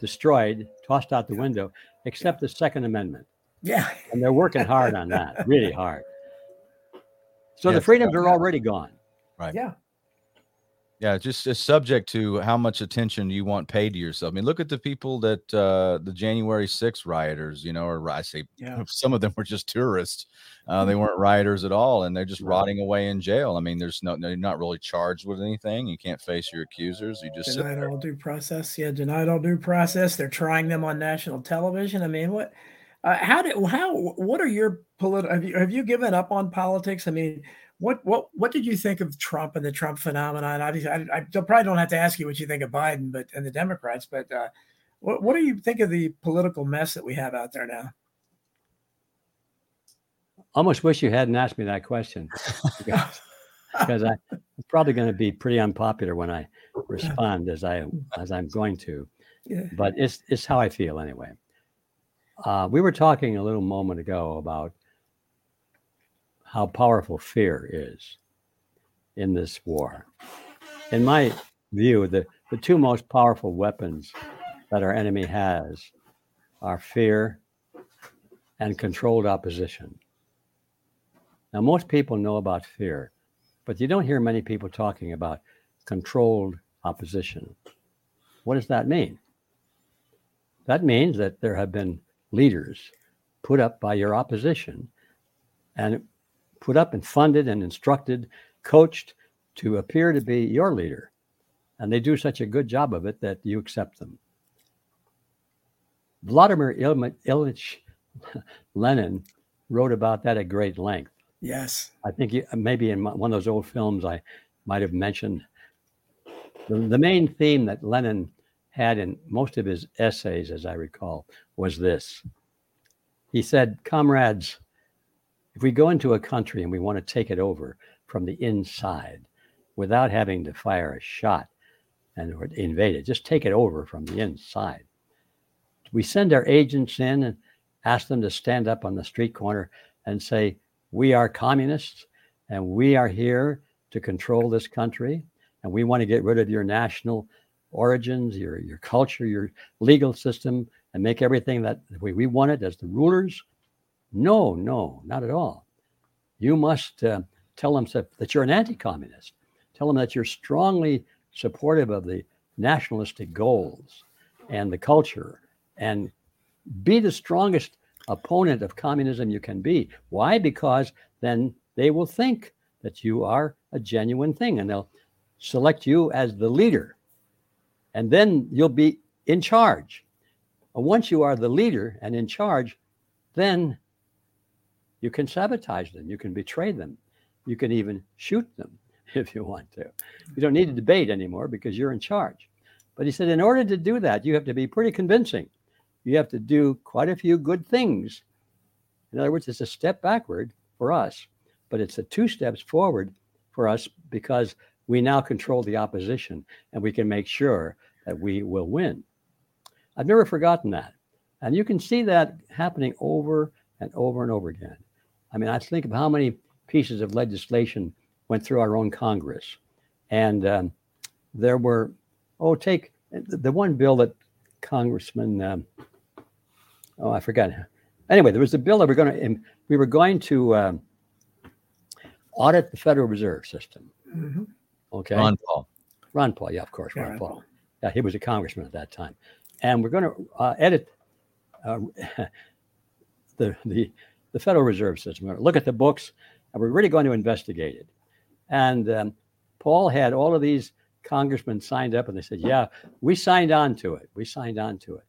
destroyed, tossed out the window, except the Second Amendment. Yeah. And they're working hard on that, really hard. So the freedoms are already gone. Right. Yeah. Yeah, just it's subject to how much attention you want paid to yourself. I mean, look at the people that uh the January 6th rioters, you know, or I say yeah. some of them were just tourists. Uh, they mm-hmm. weren't rioters at all, and they're just right. rotting away in jail. I mean, there's no, they're not really charged with anything. You can't face your accusers. You just denied all due process. Yeah, denied all due process. They're trying them on national television. I mean, what? Uh, how did how what are your political have you have you given up on politics? I mean, what what what did you think of Trump and the Trump phenomenon? Obviously, I, I probably don't have to ask you what you think of Biden, but and the Democrats. But uh, what what do you think of the political mess that we have out there now? Almost wish you hadn't asked me that question because, because I, am probably going to be pretty unpopular when I respond as I as I'm going to. Yeah. But it's it's how I feel anyway. Uh, we were talking a little moment ago about how powerful fear is in this war. In my view, the, the two most powerful weapons that our enemy has are fear and controlled opposition. Now, most people know about fear, but you don't hear many people talking about controlled opposition. What does that mean? That means that there have been leaders put up by your opposition and put up and funded and instructed, coached to appear to be your leader. And they do such a good job of it that you accept them. Vladimir Ilyich Lenin wrote about that at great length. Yes. I think maybe in one of those old films I might have mentioned the, the main theme that Lenin had in most of his essays, as I recall, was this. He said, Comrades, if we go into a country and we want to take it over from the inside without having to fire a shot and invade it, just take it over from the inside. We send our agents in and ask them to stand up on the street corner and say, We are communists and we are here to control this country and we want to get rid of your national origins, your your culture, your legal system, and make everything that the way we want it as the rulers. No, no, not at all. You must uh, tell them that you're an anti-communist. Tell them that you're strongly supportive of the nationalistic goals and the culture, and be the strongest opponent of communism you can be. Why? Because then they will think that you are a genuine thing, and they'll select you as the leader, and then you'll be in charge. And once you are the leader and in charge, then you can sabotage them, you can betray them, you can even shoot them if you want to. You don't need to debate anymore because you're in charge. But he said, in order to do that, you have to be pretty convincing. You have to do quite a few good things. In other words, it's a step backward for us, but it's a two steps forward for us because we now control the opposition and we can make sure that we will win. I've never forgotten that. And you can see that happening over and over and over again. I mean, I think of how many pieces of legislation went through our own Congress. And um, there were, oh, take the one bill that Congressman, um, oh, I forgot. Anyway, there was a bill that we're going to, we were going to um, audit the Federal Reserve System. Mm-hmm. Okay. Ron Paul. Ron Paul, yeah, of course, Ron, Ron Paul. Yeah, he was a congressman at that time. And we're going to uh, edit uh, the, the, the Federal Reserve System. We're going to look at the books, and we're really going to investigate it. And um, Paul had all of these congressmen signed up, and they said, "Yeah, we signed on to it. We signed on to it."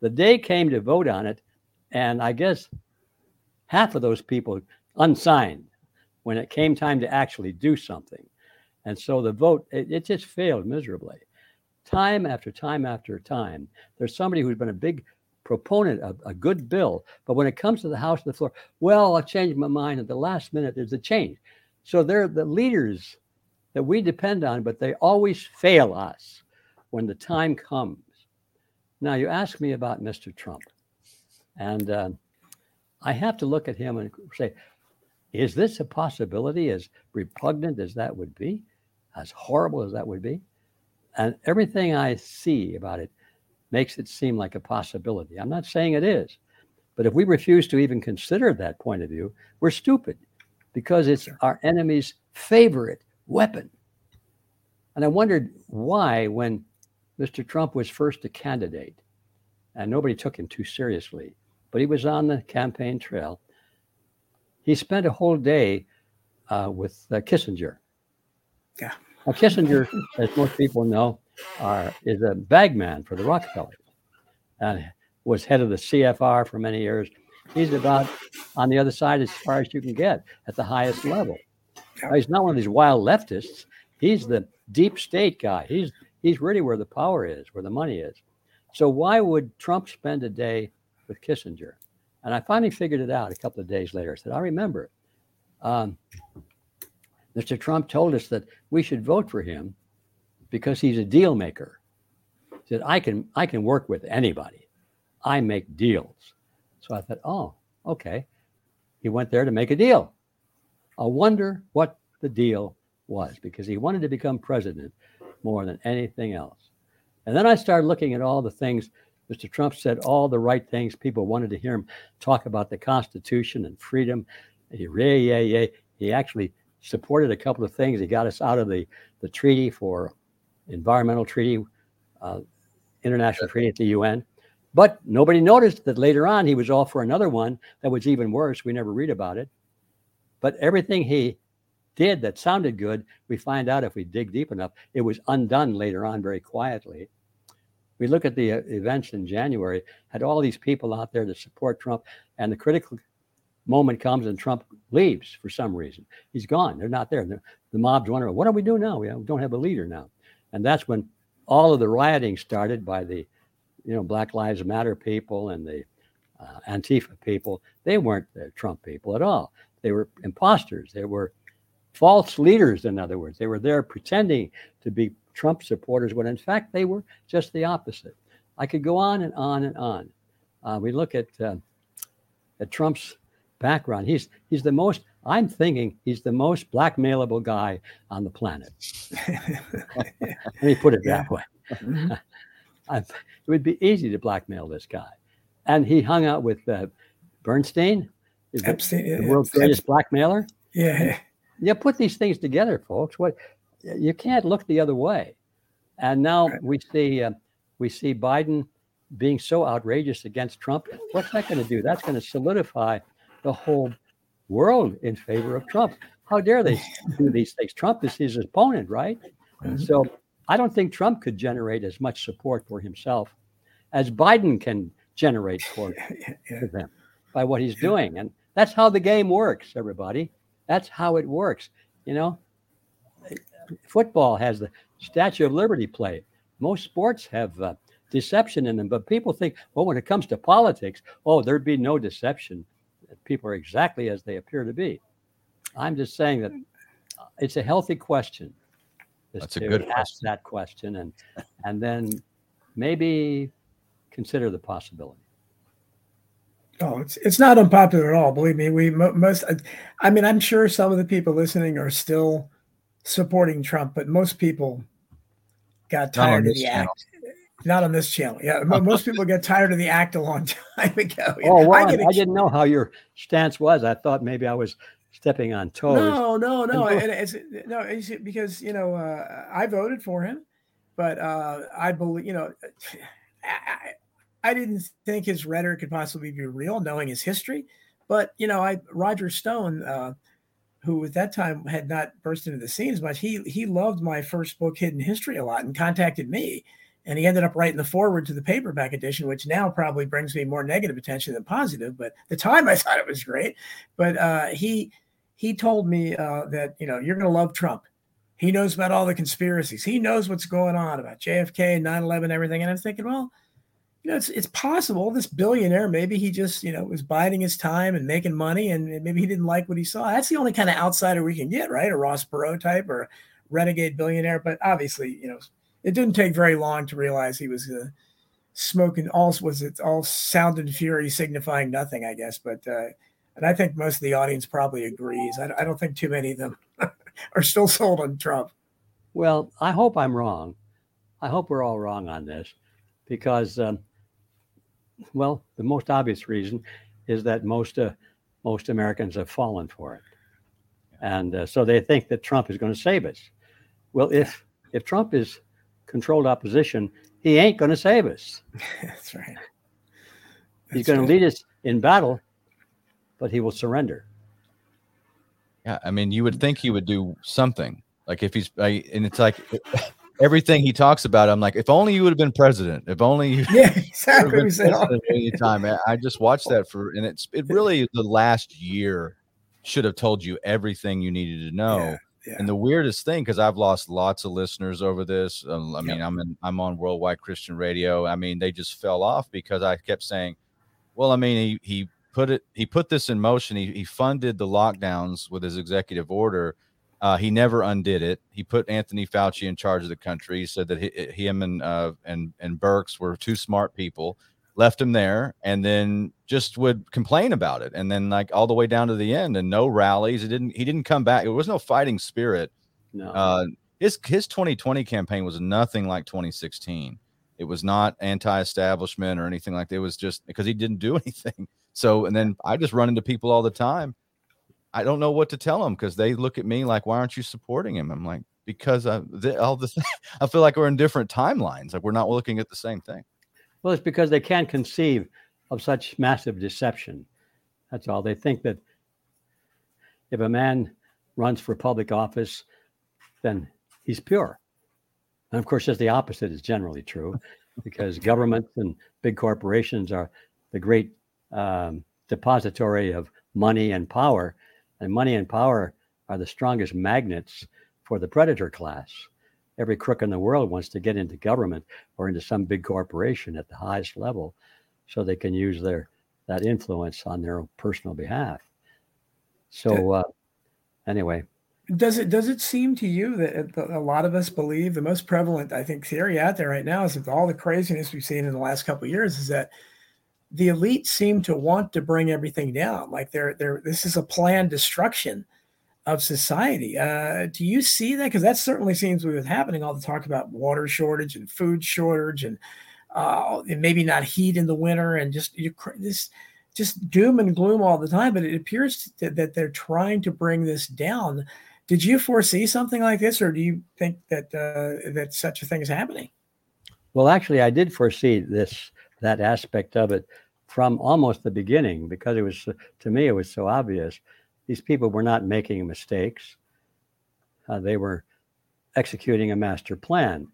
The day came to vote on it, and I guess half of those people unsigned when it came time to actually do something. And so the vote, it, it just failed miserably. Time after time after time, there's somebody who's been a big proponent of a good bill, but when it comes to the House and the floor, well, I'll change my mind at the last minute. There's a change. So they're the leaders that we depend on, but they always fail us when the time comes. Now, you ask me about Mr. Trump, and uh, I have to look at him and say, is this a possibility as repugnant as that would be? as horrible as that would be. And everything I see about it makes it seem like a possibility. I'm not saying it is, but if we refuse to even consider that point of view, we're stupid because it's our enemy's favorite weapon. And I wondered why, when Mr. Trump was first a candidate, and nobody took him too seriously, but he was on the campaign trail, he spent a whole day uh, with uh, Kissinger yeah. Now, Kissinger, as most people know, are, is a bagman for the Rockefellers and was head of the CFR for many years. He's about on the other side as far as you can get at the highest level. Now, he's not one of these wild leftists. He's the deep state guy. He's he's really where the power is, where the money is. So why would Trump spend a day with Kissinger? And I finally figured it out a couple of days later. I said, I remember. Um, Mr. Trump told us that we should vote for him because he's a deal maker. He said, I can I can work with anybody. I make deals. So I thought, oh, okay. He went there to make a deal. I wonder what the deal was because he wanted to become president more than anything else. And then I started looking at all the things Mr. Trump said all the right things. People wanted to hear him talk about the Constitution and freedom. He, yeah, yeah, yeah. He actually supported a couple of things. He got us out of the, the treaty for environmental treaty, uh, international treaty at the UN. But nobody noticed that later on he was all for another one that was even worse. We never read about it. But everything he did that sounded good, we find out if we dig deep enough, it was undone later on very quietly. We look at the uh, events in January, had all these people out there to support Trump, and the critical moment comes and Trump leaves for some reason. He's gone. They're not there. The, the mob's wondering, what do we do now? We don't have a leader now. And that's when all of the rioting started by the, you know, Black Lives Matter people and the uh, Antifa people. They weren't the Trump people at all. They were imposters. They were false leaders, in other words. They were there pretending to be Trump supporters when in fact they were just the opposite. I could go on and on and on. Uh, we look at, uh, at Trump's background. He's he's the most. I'm thinking he's the most blackmailable guy on the planet. Let me put it yeah. that way. Mm-hmm. it would be easy to blackmail this guy, and he hung out with uh, Bernstein, Epstein, the, the world's greatest blackmailer. Yeah, yeah. Put these things together, folks. What you can't look the other way. And now right. we see uh, we see Biden being so outrageous against Trump. What's that going to do? That's going to solidify the whole world in favor of Trump. How dare they do these things? Trump is his opponent, right? Mm-hmm. So I don't think Trump could generate as much support for himself as Biden can generate for, them by what he's doing. And that's how the game works, everybody. That's how it works. You know, football has the Statue of Liberty play. Most sports have uh, deception in them, but people think, well, when it comes to politics, oh, there'd be no deception people are exactly as they appear to be. I'm just saying that uh, it's a healthy question. That's a good ask question. that question and and then maybe consider the possibility. Oh, it's it's not unpopular at all. Believe me, we most. Uh, I mean, I'm sure some of the people listening are still supporting Trump, but most people got tired of the channel. act. Not on this channel. Yeah, most people get tired of the act a long time ago. Oh, well, I, I, didn't know how your stance was. I thought maybe I was stepping on toes. No, no, no. And it's no, it's because you know uh, I voted for him, but uh, I believe you know I, I didn't think his rhetoric could possibly be real, knowing his history. But you know, I Roger Stone, uh, who at that time had not burst into the scene as much, he he loved my first book, Hidden History, a lot, and contacted me and he ended up writing the foreword to the paperback edition, which now probably brings me more negative attention than positive. But the time I thought it was great. But uh, he he told me uh, that you know you're going to love Trump. He knows about all the conspiracies. He knows what's going on about JFK, 9/11, everything. And I'm thinking, well, you know, it's it's possible this billionaire maybe he just you know was biding his time and making money, and maybe he didn't like what he saw. That's the only kind of outsider we can get, right? A Ross Perot type or a renegade billionaire. But obviously, you know it didn't take very long to realize he was uh, smoking all was it all sound and fury signifying nothing i guess but uh, and i think most of the audience probably agrees. I, I don't think too many of them are still sold on trump. Well i hope i'm wrong. I hope we're all wrong on this because um, well the most obvious reason is that most uh, most americans have fallen for it. And uh, so they think that trump is going to save us. Well if if trump is controlled opposition, he ain't going to save us. That's right. That's He's going to lead us in battle, but he will surrender. Yeah, I mean, you would think he would do something. Like if he's, I, and it's like everything he talks about. I'm like, if only you would have been president. If only you. Yeah, exactly. Anytime. I just watched that for, and it's it really the last year should have told you everything you needed to know. Yeah. Yeah. And the weirdest thing, because I've lost lots of listeners over this. Um, I mean, yep. I'm in, I'm on Worldwide Christian Radio. I mean, they just fell off because I kept saying, "Well, I mean, he he put it he put this in motion. He he funded the lockdowns with his executive order. Uh, he never undid it. He put Anthony Fauci in charge of the country. He said that he, him and uh, and and Birx were two smart people left him there and then just would complain about it and then like all the way down to the end and no rallies it didn't he didn't come back it was no fighting spirit no uh his his 2020 campaign was nothing like 2016 It was not anti-establishment or anything like that. It was just because he didn't do anything. So, and then I just run into people all the time. I don't know what to tell them because they look at me like, "Why aren't you supporting him?" I'm like, "Because I, all the, I feel like we're in different timelines. Like we're not looking at the same thing." Well, it's because they can't conceive of such massive deception. That's all. They think that if a man runs for public office, then he's pure. And of course, just the opposite is generally true because governments and big corporations are the great um, depository of money and power. And money and power are the strongest magnets for the predator class. Every crook in the world wants to get into government or into some big corporation at the highest level so they can use their that influence on their own personal behalf. So uh, anyway, does it does it seem to you that a lot of us believe the most prevalent I think theory out there right now is that all the craziness we've seen in the last couple of years is that the elite seem to want to bring everything down. Like they're they're this is a planned destruction of society. Uh, do you see that? Because that certainly seems to be happening. All the talk about water shortage and food shortage and, uh, and maybe not heat in the winter and just you, this just doom and gloom all the time. But it appears that, that they're trying to bring this down. Did you foresee something like this, or do you think that uh, that such a thing is happening? Well, actually, I did foresee this that aspect of it from almost the beginning because it was to me it was so obvious. These people were not making mistakes; uh, they were executing a master plan.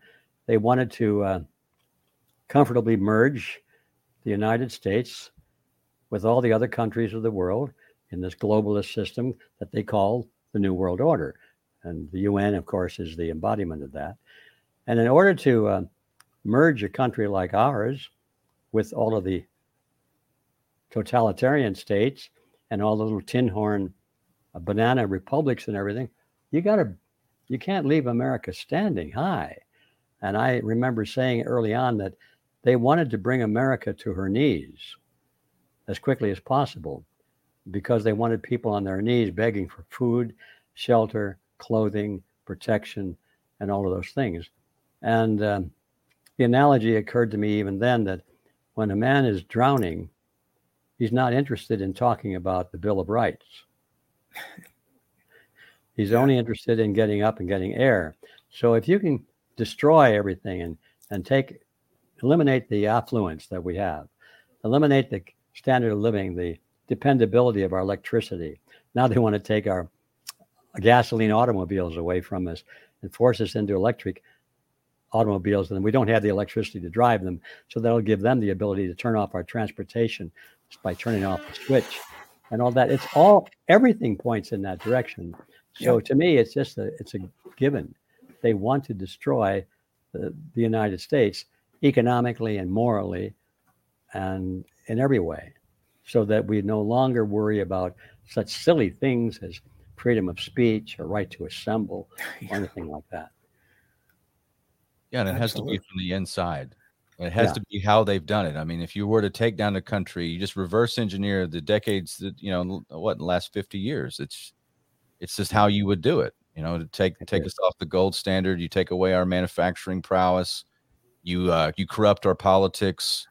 They wanted to uh, comfortably merge the United States with all the other countries of the world in this globalist system that they call the New World Order. And the UN, of course, is the embodiment of that. And in order to uh, merge a country like ours with all of the totalitarian states and all the little tin horn banana republics and everything, you got to, you can't leave America standing high. And I remember saying early on that they wanted to bring America to her knees as quickly as possible because they wanted people on their knees begging for food, shelter, clothing, protection, and all of those things. And um, the analogy occurred to me even then that when a man is drowning, he's not interested in talking about the Bill of Rights. He's only interested in getting up and getting air. So if you can destroy everything and, and take eliminate the affluence that we have, eliminate the standard of living, the dependability of our electricity. Now they want to take our gasoline automobiles away from us and force us into electric automobiles, and we don't have the electricity to drive them. So that'll give them the ability to turn off our transportation just by turning off the switch and all that. It's all everything points in that direction. So to me, it's just a it's a given. They want to destroy the, the United States economically and morally and in every way so that we no longer worry about such silly things as freedom of speech or right to assemble or anything like that. Yeah, and it Absolutely. has to be from the inside. It has yeah. to be how they've done it. I mean, if you were to take down the country, you just reverse engineer the decades that you know what in the last fifty years. It's it's just how you would do it. You know, to take take us off the gold standard, you take away our manufacturing prowess, you uh, you corrupt our politics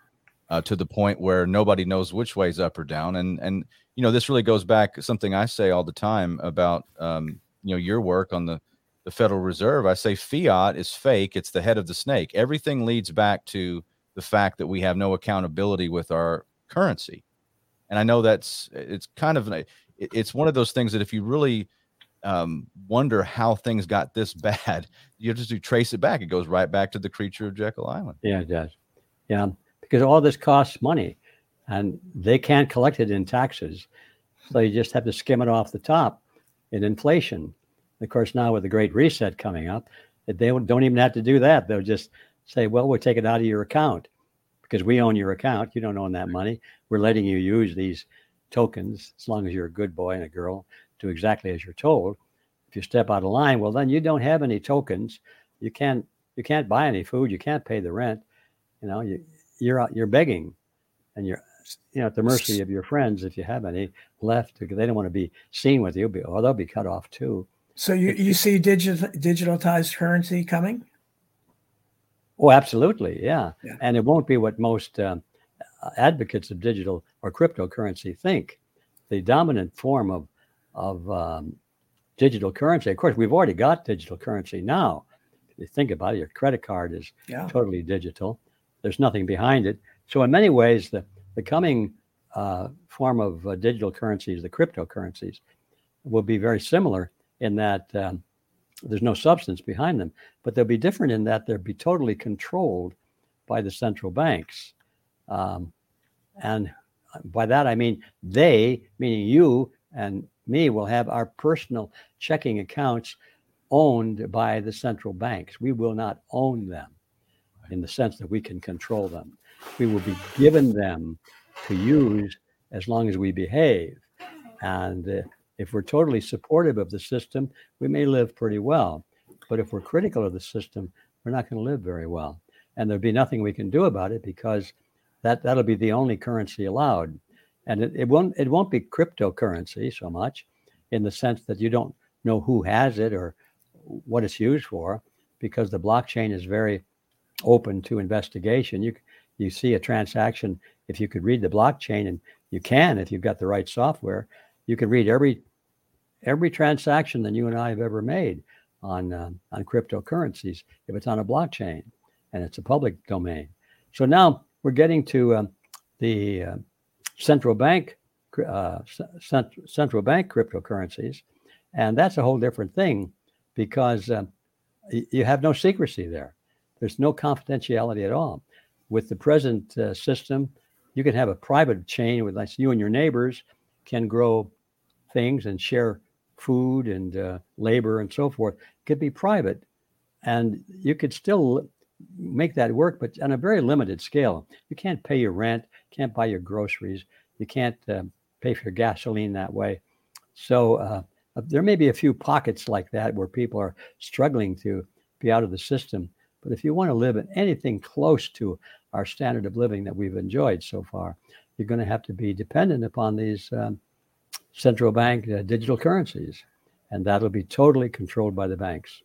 uh, to the point where nobody knows which way's up or down. And and you know this really goes back something I say all the time about um, you know your work on the the Federal Reserve. I say fiat is fake. It's the head of the snake. Everything leads back to the fact that we have no accountability with our currency. And I know that's it's kind of it's one of those things that if you really um, wonder how things got this bad, you just do trace it back. It goes right back to the creature of Jekyll Island. Yeah, it does. Yeah, because all this costs money, and they can't collect it in taxes, so you just have to skim it off the top in inflation. Of course, now with the Great Reset coming up, they don't even have to do that. They'll just say, "Well, we'll take it out of your account because we own your account. You don't own that money. We're letting you use these tokens as long as you're a good boy and a girl, do exactly as you're told." if you step out of line, well, then you don't have any tokens. You can't you can't buy any food. You can't pay the rent. You know, you you're out, you're begging, and you're you know at the mercy of your friends if you have any left because they don't want to be seen with you, or oh, they'll be cut off too. So you, you see digital digitalized currency coming? Oh, absolutely, yeah. Yeah. And it won't be what most um, advocates of digital or cryptocurrency think. The dominant form of of um, digital currency. Of course, we've already got digital currency now. If you think about it, your credit card is Yeah. totally digital. There's nothing behind it. So, in many ways, the, the coming uh, form of uh, digital currencies, the cryptocurrencies, will be very similar in that um, there's no substance behind them. But they'll be different in that they'll be totally controlled by the central banks. Um, and by that, I mean they, meaning you and me, will have our personal checking accounts owned by the central banks. We will not own them in the sense that we can control them. We will be given them to use as long as we behave. And uh, if we're totally supportive of the system, we may live pretty well. But if we're critical of the system, we're not going to live very well. And there'll be nothing we can do about it because that, that'll be the only currency allowed. And it, it won't it won't be cryptocurrency so much in the sense that you don't know who has it or what it's used for because the blockchain is very open to investigation. You you see a transaction if you could read the blockchain and you can if you've got the right software, you can read every every transaction that you and I have ever made on um, on cryptocurrencies if it's on a blockchain and it's a public domain. So now we're getting to um, the uh, central bank uh, cent- central bank cryptocurrencies, and that's a whole different thing because um, you have no secrecy there. There's no confidentiality at all. With the present uh, system, you can have a private chain with like you and your neighbors can grow things and share food and uh, labor and so forth. Could be private, and you could still make that work, but on a very limited scale. You can't pay your rent, can't buy your groceries, you can't uh, pay for your gasoline that way. So uh, there may be a few pockets like that where people are struggling to be out of the system. But if you want to live in anything close to our standard of living that we've enjoyed so far, you're going to have to be dependent upon these um, central bank uh, digital currencies, and that'll be totally controlled by the banks.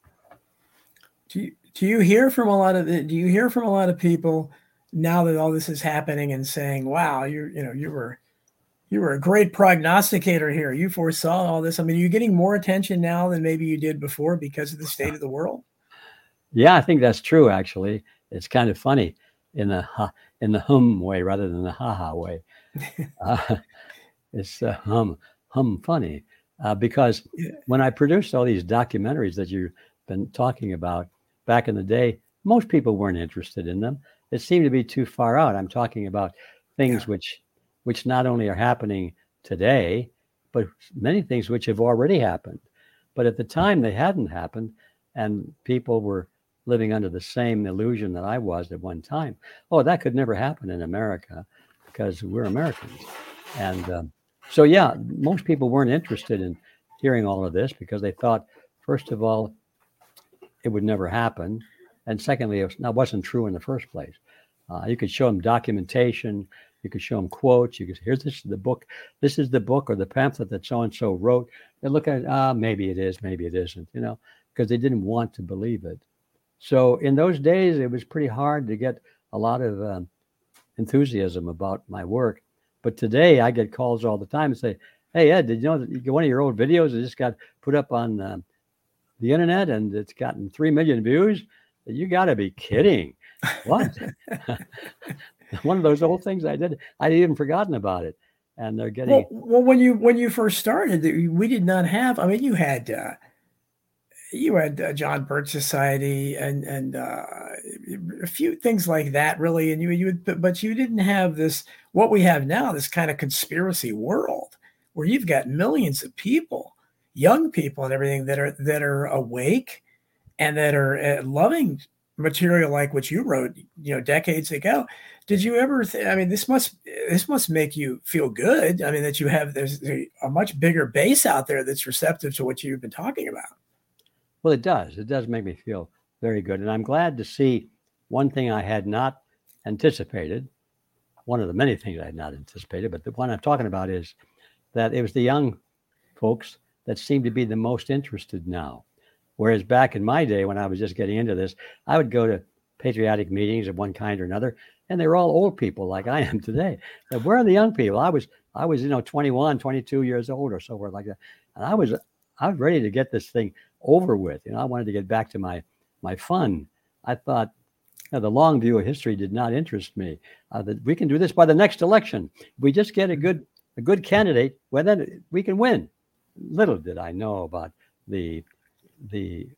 Do you, do you hear from a lot of the, do you hear from a lot of people now that all this is happening and saying, "Wow, you you know you were you were a great prognosticator here. You foresaw all this." I mean, are you getting more attention now than maybe you did before because of the state of the world? Yeah, I think that's true. Actually, it's kind of funny in the ha, in the hum way rather than the ha ha way. uh, it's uh, hum hum funny uh, because when I produced all these documentaries that you've been talking about back in the day, most people weren't interested in them. It seemed to be too far out. I'm talking about things Yeah. which which not only are happening today, but many things which have already happened. But at the time, they hadn't happened, and people were living under the same illusion that I was at one time. Oh, that could never happen in America because we're Americans. And um, so, yeah, most people weren't interested in hearing all of this because they thought, first of all, it would never happen. And secondly, it was- that wasn't true in the first place. Uh, you could show them documentation, you could show them quotes. You could here's this is the book, this is the book or the pamphlet that so and so wrote. They look at, ah, maybe it is, maybe it isn't, you know, because they didn't want to believe it. So in those days, it was pretty hard to get a lot of um, enthusiasm about my work. But today, I get calls all the time and say, "Hey Ed, did you know that one of your old videos just got put up on um, the internet and it's gotten three million views? You got to be kidding! What? one of those old things I did. I'd even forgotten about it, and they're getting." Well, well, when you when you first started, we did not have. I mean, you had uh, you had uh, John Birch Society and and uh, a few things like that, really. And you you would, but- you didn't have this what we have now, this kind of conspiracy world where you've got millions of people, young people, and everything that are that are awake and that are uh, loving material like what you wrote, you know, decades ago. Did you ever? Th- I mean, this must this must make you feel good. I mean, that you have there's a much bigger base out there that's receptive to what you've been talking about. Well, it does. It does make me feel very good. And I'm glad to see one thing I had not anticipated, one of the many things I had not anticipated, but the one I'm talking about is that it was the young folks that seem to be the most interested now. Whereas back in my day, when I was just getting into this, I would go to patriotic meetings of one kind or another, and they were all old people like I am today. And where are the young people? I was I was you know 21, 22 years old or so like that, and I was I was ready to get this thing over with. You know, I wanted to get back to my my fun. I thought you know, the long view of history did not interest me. Uh, that we can do this by the next election. If we just get a good a good candidate, well then we can win. Little did I know about the the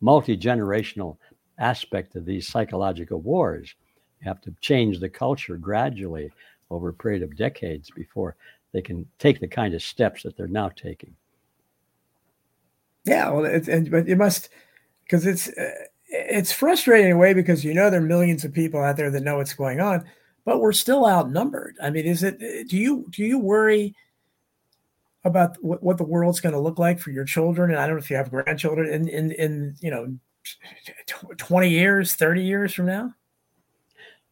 multi generational aspect of these psychological wars. You have to change the culture gradually over a period of decades before they can take the kind of steps that they're now taking. Yeah, well, it, and but it must because it's uh, it's frustrating in a way because you know there are millions of people out there that know what's going on, but we're still outnumbered. I mean, is it? Do you do you worry about what, what the world's going to look like for your children? And I don't know if you have grandchildren in in in you know 20 years, 30 years from now?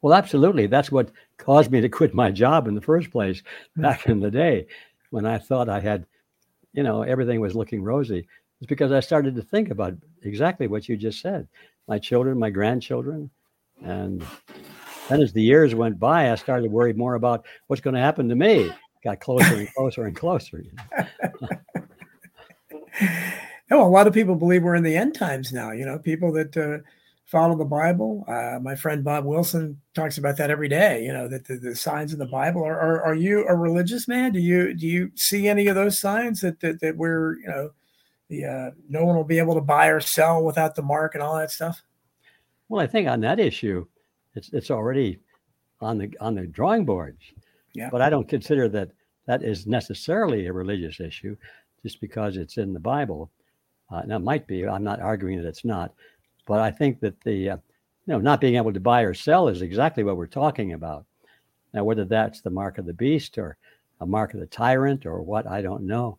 Well, absolutely. That's what caused me to quit my job in the first place back in the day when I thought I had, you know, everything was looking rosy. It's because I started to think about exactly what you just said my children, my grandchildren. And then as the years went by, I started to worry more about what's going to happen to me. Got closer and closer and closer. You know? A lot of people believe we're in the end times now. You know, people that uh, follow the Bible. Uh, my friend Bob Wilson talks about that every day. You know, that the, the signs in the Bible. Are, are, are you a religious man? Do you do you see any of those signs that that, that we're you know the uh, no one will be able to buy or sell without the mark and all that stuff? Well, I think on that issue, it's it's already on the on the drawing boards. Yeah. But I don't consider that that is necessarily a religious issue, just because it's in the Bible. Uh, now, it might be. I'm not arguing that it's not, but I think that the uh, you know not being able to buy or sell is exactly what we're talking about. Now, whether that's the mark of the beast or a mark of the tyrant or what, I don't know.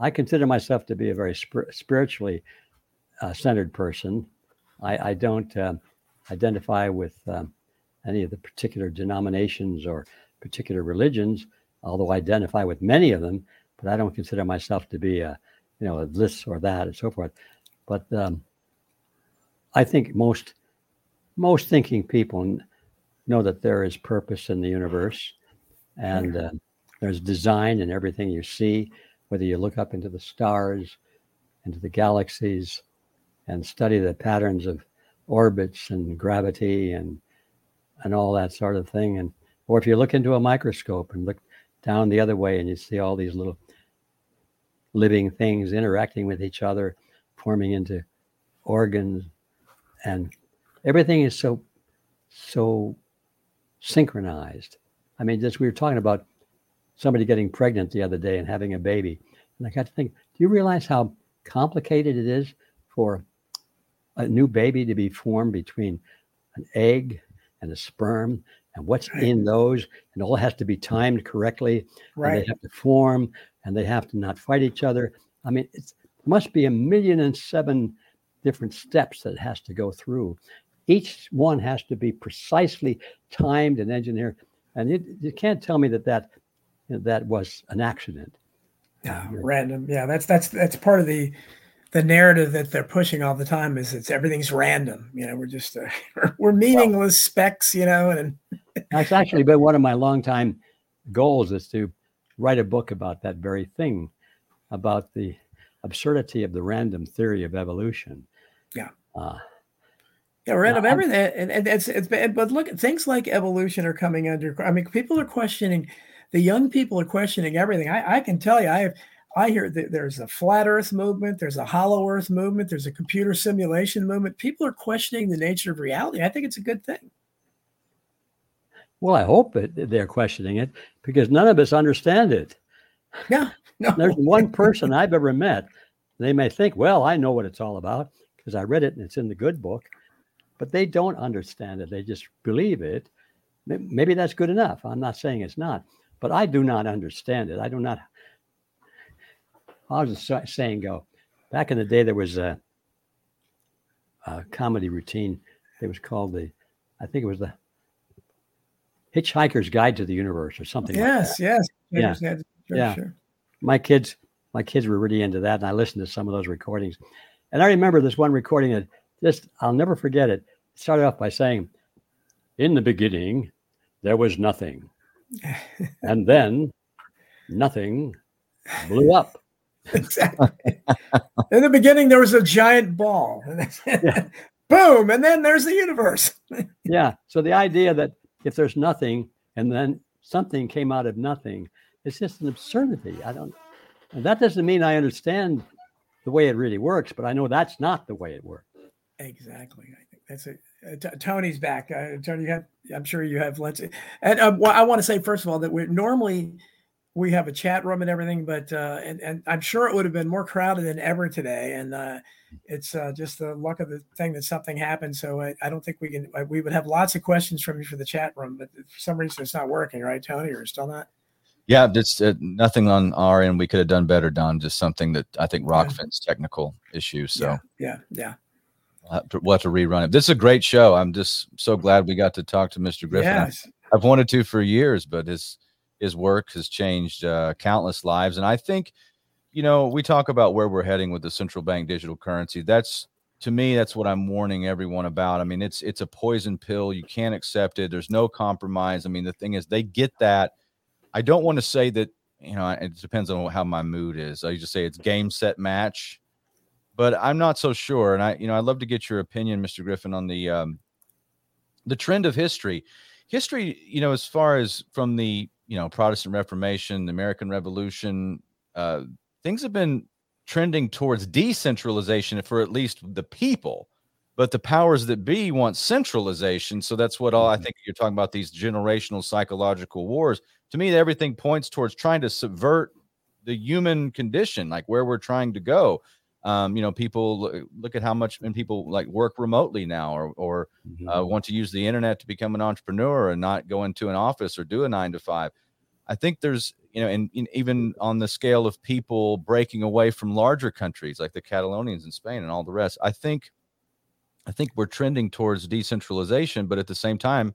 I consider myself to be a very sp- spiritually uh, centered person. I, I don't uh, identify with um, any of the particular denominations or particular religions, although I identify with many of them, but I don't consider myself to be a you know, this or that and so forth. But um, I think most most thinking people know that there is purpose in the universe, and uh, there's design in everything you see. Whether you look up into the stars, into the galaxies, and study the patterns of orbits and gravity and and all that sort of thing, and or if you look into a microscope and look down the other way and you see all these little living things interacting with each other, forming into organs, and everything is so so synchronized. I mean, just we were talking about somebody getting pregnant the other day and having a baby, and I got to think: Do you realize how complicated it is for a new baby to be formed between an egg and a sperm and what's in those and all has to be timed correctly right. and they have to form and they have to not fight each other. I mean, it must be a million and seven different steps that has to go through. Each one has to be precisely timed and engineered. And you, you can't tell me that that, that was an accident. Yeah, random. Yeah, that's that's that's part of the the narrative that they're pushing all the time is it's everything's random. You know, we're just uh, we're meaningless well, specks. You know, and that's actually been one of my longtime goals is to write a book about that very thing, about the absurdity of the random theory of evolution. Yeah. Uh, yeah, random everything, and, and it's it's but look, things like evolution are coming under. I mean, people are questioning. The young people are questioning everything. I, I can tell you, I have, I hear that there's a flat Earth movement, there's a hollow Earth movement, there's a computer simulation movement. People are questioning the nature of reality. I think it's a good thing. Well, I hope that they're questioning it because none of us understand it. Yeah. No. There's one person I've ever met. They may think, well, I know what it's all about because I read it and it's in the good book, but they don't understand it. They just believe it. Maybe that's good enough. I'm not saying it's not, but I do not understand it. I do not. How does the saying go? Back in the day, there was a, a comedy routine. It was called the, I think it was the Hitchhiker's Guide to the Universe or something. Yes, like yes, yeah, sure, yeah. Sure. My kids, my kids were really into that, and I listened to some of those recordings. And I remember this one recording that just I'll never forget it. started off by saying, "In the beginning, there was nothing, and then nothing blew up." exactly. In the beginning, there was a giant ball. Boom, and then there's the universe. yeah. So the idea that if there's nothing and then something came out of nothing, it's just an absurdity. I don't. And that doesn't mean I understand the way it really works, but I know that's not the way it works. Exactly. I think that's it. Uh, T- Tony's back. Uh, Tony, you have, I'm sure you have Lindsay. And uh, well, I want to say first of all that we normally we have a chat room and everything, but uh, and and I'm sure it would have been more crowded than ever today. And uh, it's uh, just the luck of the thing that something happened. So I, I don't think we can. We would have lots of questions from you for the chat room, but for some reason it's not working, right, Tony? Or still not? Yeah, it's uh, nothing on our end. We could have done better, Don. Just something that I think Yeah. Rokfin's technical issue. So yeah, yeah, yeah. We'll, have to, we'll have to rerun it. This is a great show. I'm just so glad we got to talk to Mr. Griffin. Yes. I've wanted to for years, but his his work has changed uh, countless lives. And I think, you know, we talk about where we're heading with the central bank digital currency. That's to me, that's what I'm warning everyone about. I mean, it's it's a poison pill. You can't accept it. There's no compromise. I mean, the thing is, they get that. I don't want to say that. You know, it depends on how my mood is. I just say it's game, set, match. But I'm not so sure. And I, you know, I'd love to get your opinion, Mr. Griffin, on the um, the trend of history history you know as far as from the you know protestant reformation the american revolution uh things have been trending towards decentralization for at least the people but the powers that be want centralization so that's what all i Mhm. think you're talking about these generational psychological wars to me everything points towards trying to subvert the human condition like where we're trying to go um, you know people look, at how much and people like work remotely now or or Mhm. uh, want to use the internet to become an entrepreneur and not go into an office or do a nine to five. I think there's, you know, and, and even on the scale of people breaking away from larger countries like the Catalonians in Spain and all the rest, I think, I think we're trending towards decentralization. But at the same time,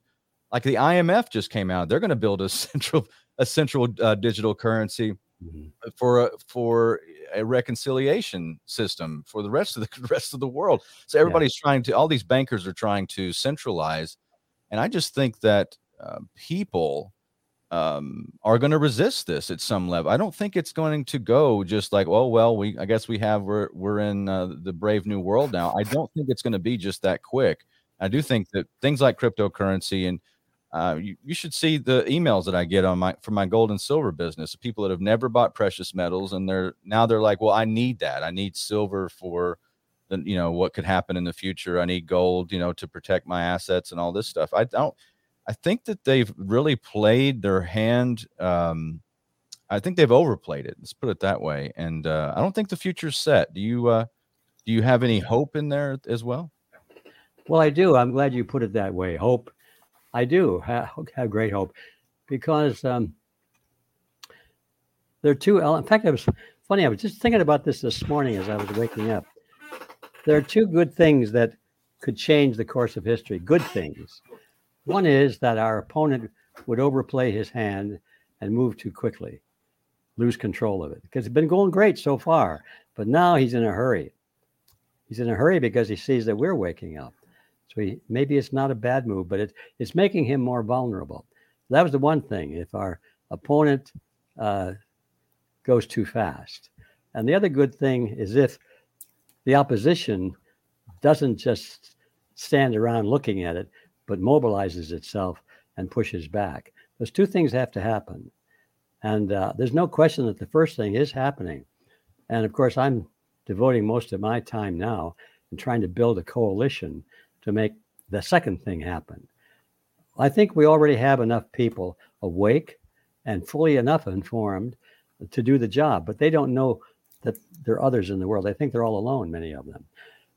like the IMF just came out, they're going to build a central, a central uh, digital currency Mhm. for a, for a reconciliation system for the rest of the rest of the world. So everybody's trying to all these bankers are trying to centralize, and I just think that uh, people um, are going to resist this at some level. I don't think it's going to go just like, oh well, we I guess we have we're we're in uh, the brave new world now. I don't think it's going to be just that quick. I do think that things like cryptocurrency and uh, you, you should see the emails that I get on my from my gold and silver business. People that have never bought precious metals and they're now they're like, well, I need that. I need silver for the you know what could happen in the future. I need gold, you know, to protect my assets and all this stuff. I don't. I think that they've really played their hand. Um, I think they've overplayed it. Let's put it that way. And uh, I don't think the future's set. Do you? Uh, do you have any hope in there as well? Well, I do. I'm glad you put it that way. Hope. I do have, have great hope because um, there are two. In fact, I was funny. I was just thinking about this this morning as I was waking up. There are two good things that could change the course of history. Good things. One is that our opponent would overplay his hand and move too quickly, lose control of it because it's been going great so far. But now he's in a hurry. He's in a hurry because he sees that we're waking up. So he, maybe it's not a bad move, but it, it's making him more vulnerable. That was the one thing. If our opponent uh, goes too fast, and the other good thing is if the opposition doesn't just stand around looking at it, but mobilizes itself and pushes back. Those two things have to happen, and uh, there's no question that the first thing is happening. And of course, I'm devoting most of my time now in trying to build a coalition to make the second thing happen. I think we already have enough people awake and fully enough informed to do the job, but they don't know that there are others in the world. They think they're all alone, many of them.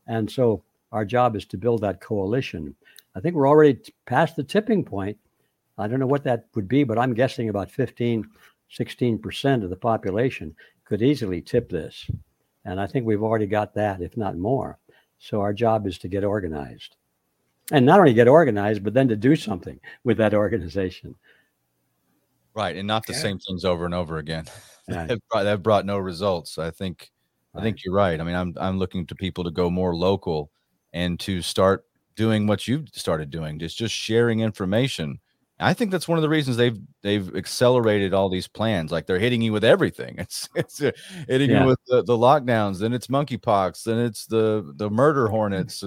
And so our job is to build that coalition. I think we're already past the tipping point. I don't know what that would be, but I'm guessing about 15, 16% of the population could easily tip this. And I think we've already got that, if not more. So our job is to get organized. And not only get organized, but then to do something with that organization. Right, and not the Yeah. same things over and over again. Right. that, brought, that brought no results. I think I think you're right. I mean, I'm I'm looking to people to go more local and to start doing what you've started doing, just just sharing information. I think that's one of the reasons they've they've accelerated all these plans. Like they're hitting you with everything. It's it's uh, hitting Yeah. you with the, the lockdowns, then it's monkeypox, then it's the the murder hornets,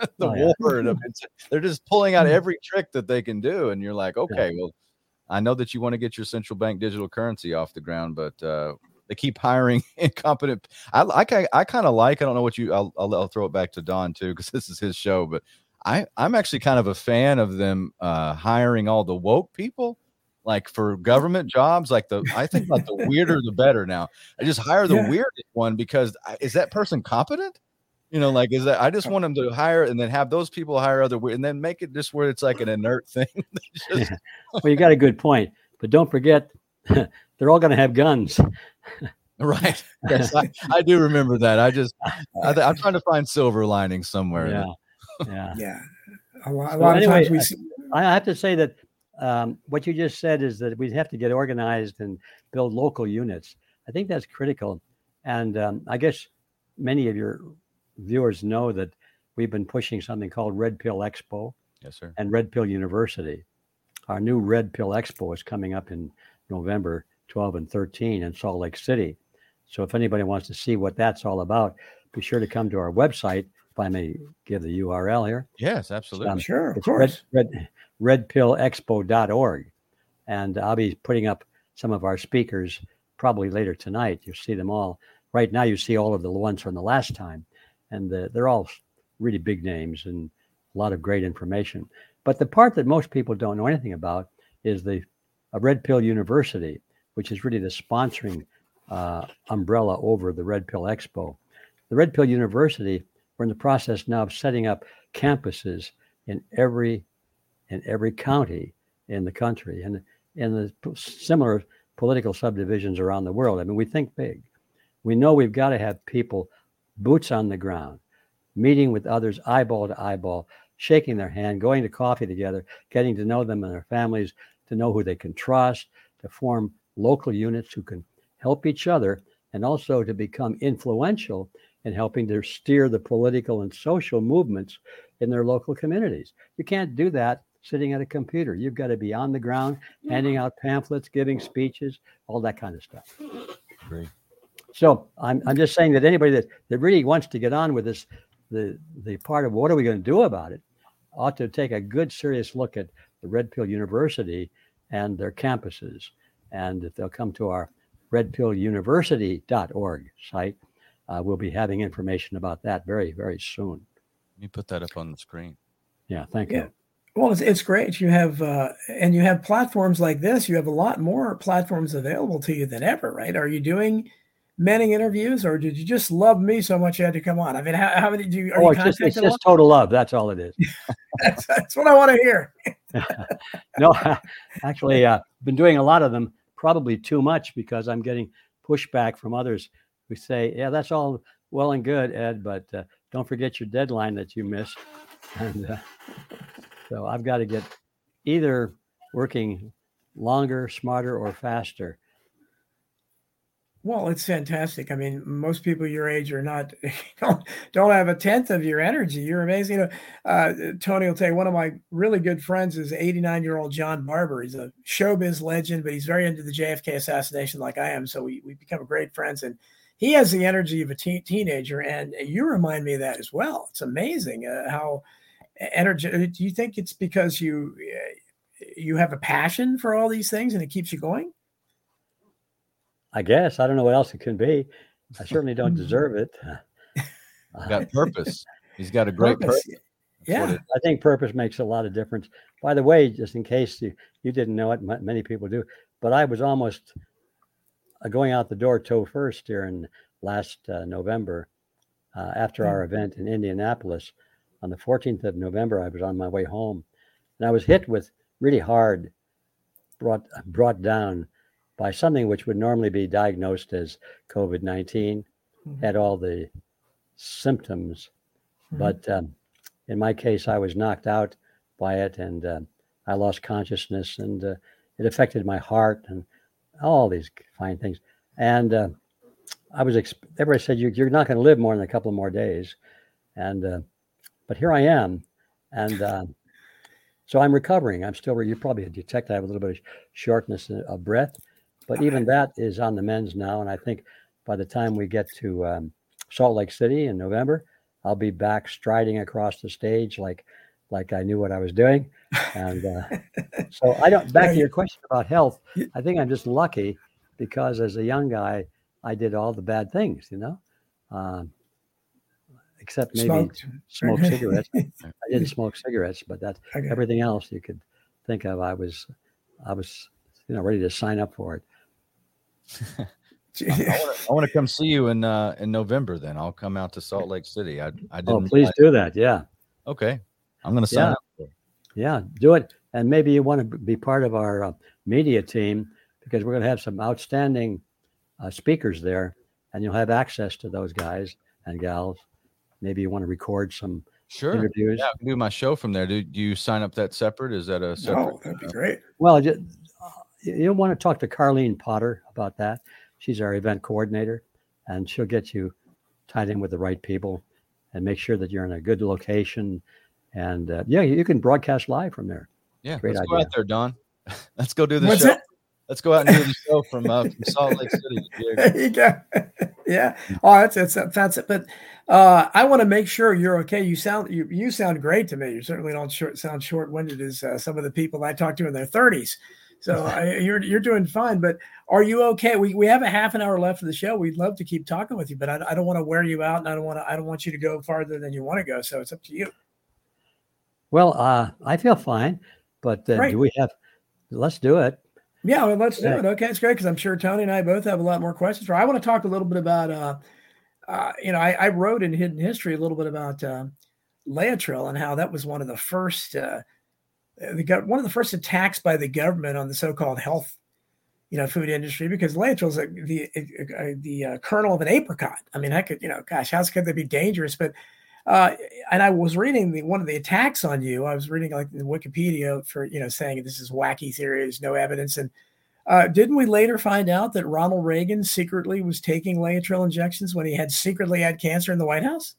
the Oh, yeah. war. and it's- they're just pulling out every trick that they can do, and you're like, okay, well, I know that you want to get your central bank digital currency off the ground, but uh, they keep hiring incompetent. I I, I kind of like. I don't know what you. I'll, I'll I'll throw it back to Don too because this is his show, but I I'm actually kind of a fan of them uh, hiring all the woke people. Like for government jobs, like the I think like the weirder the better. Now I just hire the Yeah. weirdest one because is that person competent? You know, like is that I just want them to hire and then have those people hire other and then make it just where it's like an inert thing. They just- Well, you got a good point, but don't forget, they're all going to have guns. Right. Yes, I, I do remember that. I just I, I'm trying to find silver linings somewhere. Yeah, yeah. Yeah. A lot, a So lot anyway, of times we I- I have to say that um, what you just said is that we have to get organized and build local units. I think that's critical, and um, I guess many of your viewers know that we've been pushing something called Red Pill Expo Yes, sir. and Red Pill University. Our new Red Pill Expo is coming up in November 12 and 13 in Salt Lake City. So if anybody wants to see what that's all about, be sure to come to our website. If I may give the URL here. Yes, absolutely. Um, sure, of It's course. red, red, redpillexpo.org. And I'll be putting up some of our speakers probably later tonight. You'll see them all. Right now, you see all of the ones from the last time. And the, they're all really big names and a lot of great information. But the part that most people don't know anything about is the a Red Pill University, which is really the sponsoring uh, umbrella over the Red Pill Expo. The Red Pill University, we're in the process now of setting up campuses in every in every county in the country and in the p- similar political subdivisions around the world. I mean, we think big. We know we've got to have people boots on the ground, meeting with others eyeball to eyeball, shaking their hand, going to coffee together, getting to know them and their families, to know who they can trust, to form local units who can help each other, and also to become influential in helping to steer the political and social movements in their local communities. You can't do that sitting at a computer. You've got to be on the ground, handing out pamphlets, giving speeches, all that kind of stuff. Agree. So I'm, I'm just saying that anybody that, that really wants to get on with this, the, the part of what are we going to do about it, ought to take a good, serious look at the Red Pill University and their campuses. And if they'll come to our redpilluniversity.org site, uh, we'll be having information about that very, very soon. Let me put that up on the screen. Yeah, thank Yeah. you. Well, it's, it's great. You have, uh, and you have platforms like this. You have a lot more platforms available to you than ever, right? Are you doing many interviews, or did you just love me so much you had to come on? I mean, how, how many do you? Are Oh, you it's just, it's just total love. That's all it is. that's, that's what I want to hear. no, actually, I've uh, been doing a lot of them, probably too much because I'm getting pushback from others who say, "Yeah, that's all well and good, Ed, but uh, don't forget your deadline that you missed." And uh, so I've got to get either working longer, smarter, or faster. Well, it's fantastic. I mean, most people your age are not don't don't have a tenth of your energy. You're amazing. You know, uh, Tony will tell you one of my really good friends is 89 year old John Barber. He's a showbiz legend, but he's very into the JFK assassination, like I am. So we we become great friends, and he has the energy of a teen, teenager, and you remind me of that as well. It's amazing uh, how energy. Do you think it's because you uh, you have a passion for all these things and it keeps you going? I guess I don't know what else it can be. I certainly don't deserve it. Got purpose. He's got a great purpose. Purpose. Yeah. I think purpose makes a lot of difference. By the way, just in case you, you didn't know it, m- many people do, but I was almost uh, going out the door toe first here in last uh, November uh, after our event in Indianapolis. On the 14th of November, I was on my way home and I was hit with really hard, brought, brought down by something which would normally be diagnosed as COVID 19, Mhm. had all the symptoms, Mhm. but um, in my case, I was knocked out by it and uh, I lost consciousness and uh, it affected my heart and all these fine things. And uh, I was, exp- everybody said, you, you're not going to live more than a couple of more days. And, uh, but here I am. and uh, so I'm recovering. I'm still. You probably detect I have a little bit of shortness of breath, but even that is on the men's now. And I think by the time we get to um, Salt Lake City in November, I'll be back striding across the stage like like I knew what I was doing. And uh, so I don't. Back to your question about health, I think I'm just lucky because as a young guy, I did all the bad things, you know. Um, except maybe Smoked. smoke cigarettes. I didn't smoke cigarettes, but that's okay. everything else you could think of. I was, I was, you know, ready to sign up for it. I want to come see you in uh, in November. Then I'll come out to Salt Lake City. I I didn't. Oh, please do that. Yeah. Okay, I'm going to sign yeah. up. Yeah, do it, and maybe you want to be part of our uh, media team because we're going to have some outstanding uh, speakers there, and you'll have access to those guys and gals. Maybe you want to record some sure interviews. Yeah, I can do my show from there. Do, do you sign up that separate? Is that a separate? Oh, that'd be great. Well, just, you want to talk to Carlene Potter about that. She's our event coordinator, and she'll get you tied in with the right people and make sure that you're in a good location. And uh, yeah, you can broadcast live from there. Yeah, Great let's idea. go out there, Don. let's go do the What's show. That? Let's go out and do the show from, uh, from Salt Lake City. There you go. yeah. Oh, that's that's that's it. But uh, I want to make sure you're okay. You sound you you sound great to me. You certainly don't short, sound short winded as uh, some of the people I talk to in their 30s. So I, you're you're doing fine. But are you okay? We, we have a half an hour left of the show. We'd love to keep talking with you, but I, I don't want to wear you out, and I don't want to I don't want you to go farther than you want to go. So it's up to you. Well, uh, I feel fine, but uh, do we have? Let's do it. Yeah, well, let's do yeah. it. Okay, it's great because I'm sure Tony and I both have a lot more questions. For I want to talk a little bit about, uh, uh, you know, I, I, wrote in Hidden History a little bit about uh, Laetrile and how that was one of the first uh, the one of the first attacks by the government on the so-called health, you know, food industry because Laetrile is the the uh, kernel of an apricot. I mean, I could you know, gosh, how could they be dangerous? But uh, and I was reading the, one of the attacks on you. I was reading like the Wikipedia for you know saying this is wacky theory, there's no evidence. And uh, didn't we later find out that Ronald Reagan secretly was taking Laetrile injections when he had secretly had cancer in the White House?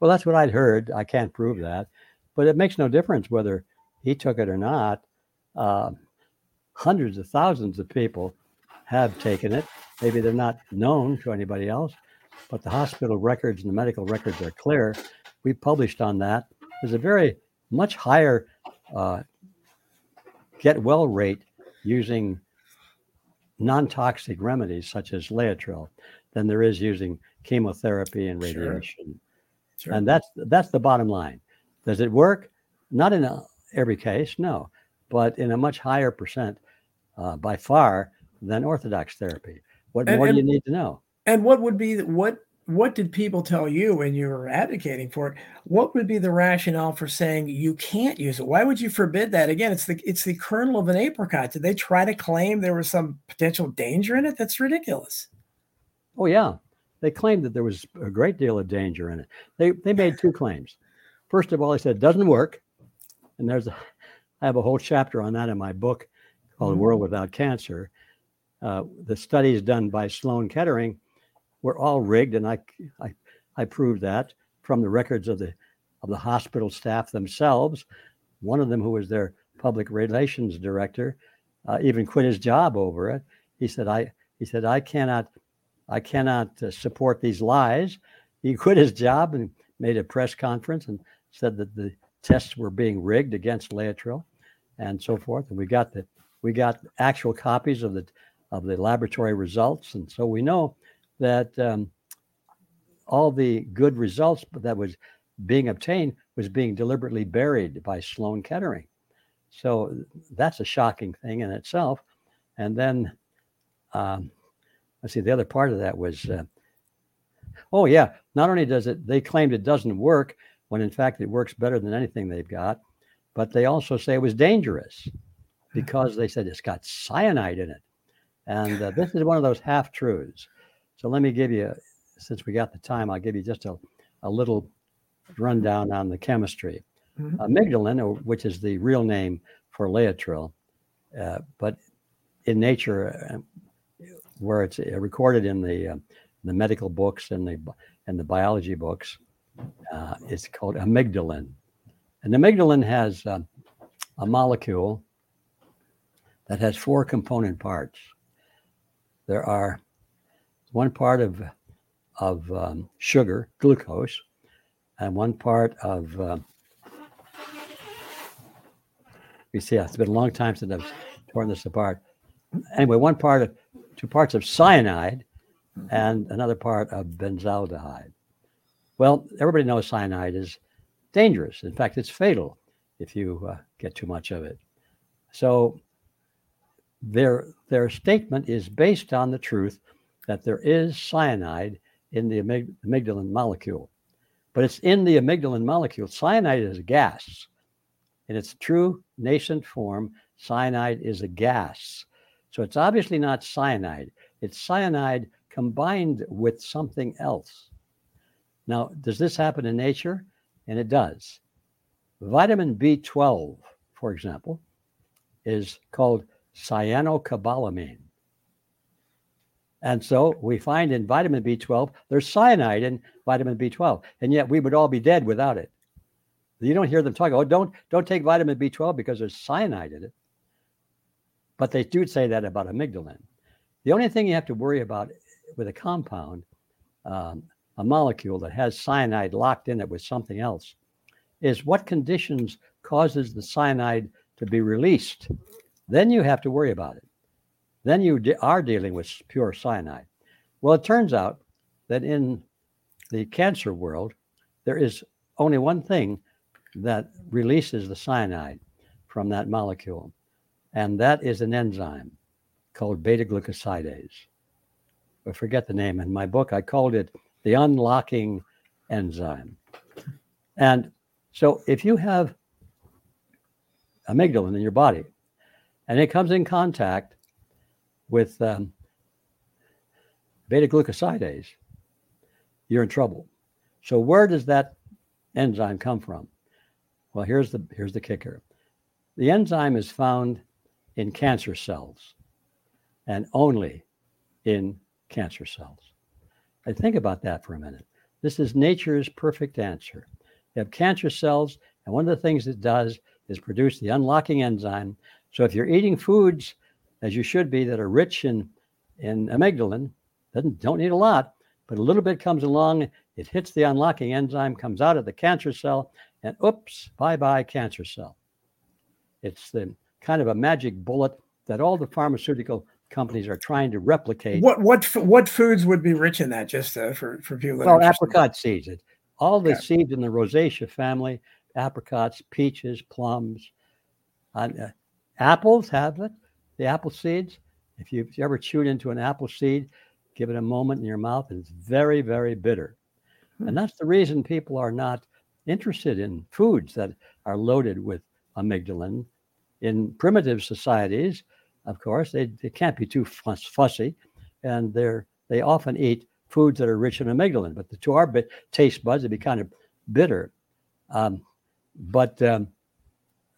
Well, that's what I'd heard. I can't prove that, but it makes no difference whether he took it or not. Uh, hundreds of thousands of people have taken it. Maybe they're not known to anybody else, but the hospital records and the medical records are clear. We published on that. There's a very much higher uh, get well rate using non toxic remedies such as Laetrile than there is using chemotherapy and radiation. Sure. Sure. And that's that's the bottom line. Does it work? Not in a every case, no, but in a much higher percent uh, by far than orthodox therapy. What and, more and, do you need to know? And what would be what what did people tell you when you were advocating for it? What would be the rationale for saying you can't use it? Why would you forbid that? Again, it's the it's the kernel of an apricot. Did they try to claim there was some potential danger in it? That's ridiculous. Oh yeah, they claimed that there was a great deal of danger in it. They they made two claims. First of all, they said it doesn't work. And there's a, I have a whole chapter on that in my book called mm-hmm. World Without Cancer. Uh, the studies done by Sloan Kettering were all rigged, and I, I, I proved that from the records of the of the hospital staff themselves. One of them, who was their public relations director, uh, even quit his job over it. He said, "I," he said, "I cannot, I cannot uh, support these lies." He quit his job and made a press conference and said that the tests were being rigged against Laetrile and so forth. And we got the we got actual copies of the of the laboratory results, and so we know that um, all the good results that was being obtained was being deliberately buried by Sloan Kettering. So that's a shocking thing in itself. And then, um, let's see, the other part of that was, uh, oh yeah, not only does it, they claimed it doesn't work, when in fact it works better than anything they've got. But they also say it was dangerous because they said it's got cyanide in it. And uh, this is one of those half truths. So let me give you, since we got the time, I'll give you just a, a little rundown on the chemistry. Mm-hmm. Amygdalin, which is the real name for Laetrile, uh, but in nature, uh, where it's uh, recorded in the uh, the medical books and the and the biology books, uh, it's called amygdalin. And amygdalin has uh, a molecule that has four component parts. There are one part of of um, sugar, glucose, and one part of uh, you see, it's been a long time since I've torn this apart. Anyway, one part of two parts of cyanide and another part of benzaldehyde. Well, everybody knows cyanide is dangerous. In fact, it's fatal if you uh, get too much of it. So their their statement is based on the truth that there is cyanide in the amyg- amygdalin molecule, but it's in the amygdalin molecule. Cyanide is a gas. In its true nascent form, cyanide is a gas. So it's obviously not cyanide. It's cyanide combined with something else. Now, does this happen in nature? And it does. Vitamin B12, for example, is called cyanocobalamin. And so we find in vitamin B12, there's cyanide in vitamin B12, and yet we would all be dead without it. You don't hear them talk, oh, don't, don't take vitamin B12 because there's cyanide in it. But they do say that about amygdalin. The only thing you have to worry about with a compound, um, a molecule that has cyanide locked in it with something else, is what conditions causes the cyanide to be released. Then you have to worry about it. Then you de- are dealing with pure cyanide. Well, it turns out that in the cancer world, there is only one thing that releases the cyanide from that molecule, and that is an enzyme called beta glucosidase. I forget the name. In my book, I called it the unlocking enzyme. And so if you have amygdalin in your body and it comes in contact with um, beta glucosidase, you're in trouble. So where does that enzyme come from? Well, here's the here's the kicker. The enzyme is found in cancer cells and only in cancer cells. I think about that for a minute. This is nature's perfect answer. You have cancer cells, and one of the things it does is produce the unlocking enzyme. So if you're eating foods as you should be that are rich in, in amygdalin, doesn't don't need a lot, but a little bit comes along, it hits the unlocking enzyme, comes out of the cancer cell, and oops, bye bye cancer cell. It's the kind of a magic bullet that all the pharmaceutical companies are trying to replicate. What what what foods would be rich in that? Just uh, for for people. well, apricot seeds. All the seeds in the Rosaceae family: apricots, peaches, plums. Uh, apples have it. The apple seeds. If you've ever chewed into an apple seed, give it a moment in your mouth, and it's very, very bitter. Hmm. And that's the reason people are not interested in foods that are loaded with amygdalin. In primitive societies, of course, they, they can't be too fuss, fussy, and they're they often eat foods that are rich in amygdalin. But the, to our bit, taste buds, it'd be kind of bitter. Um, but um,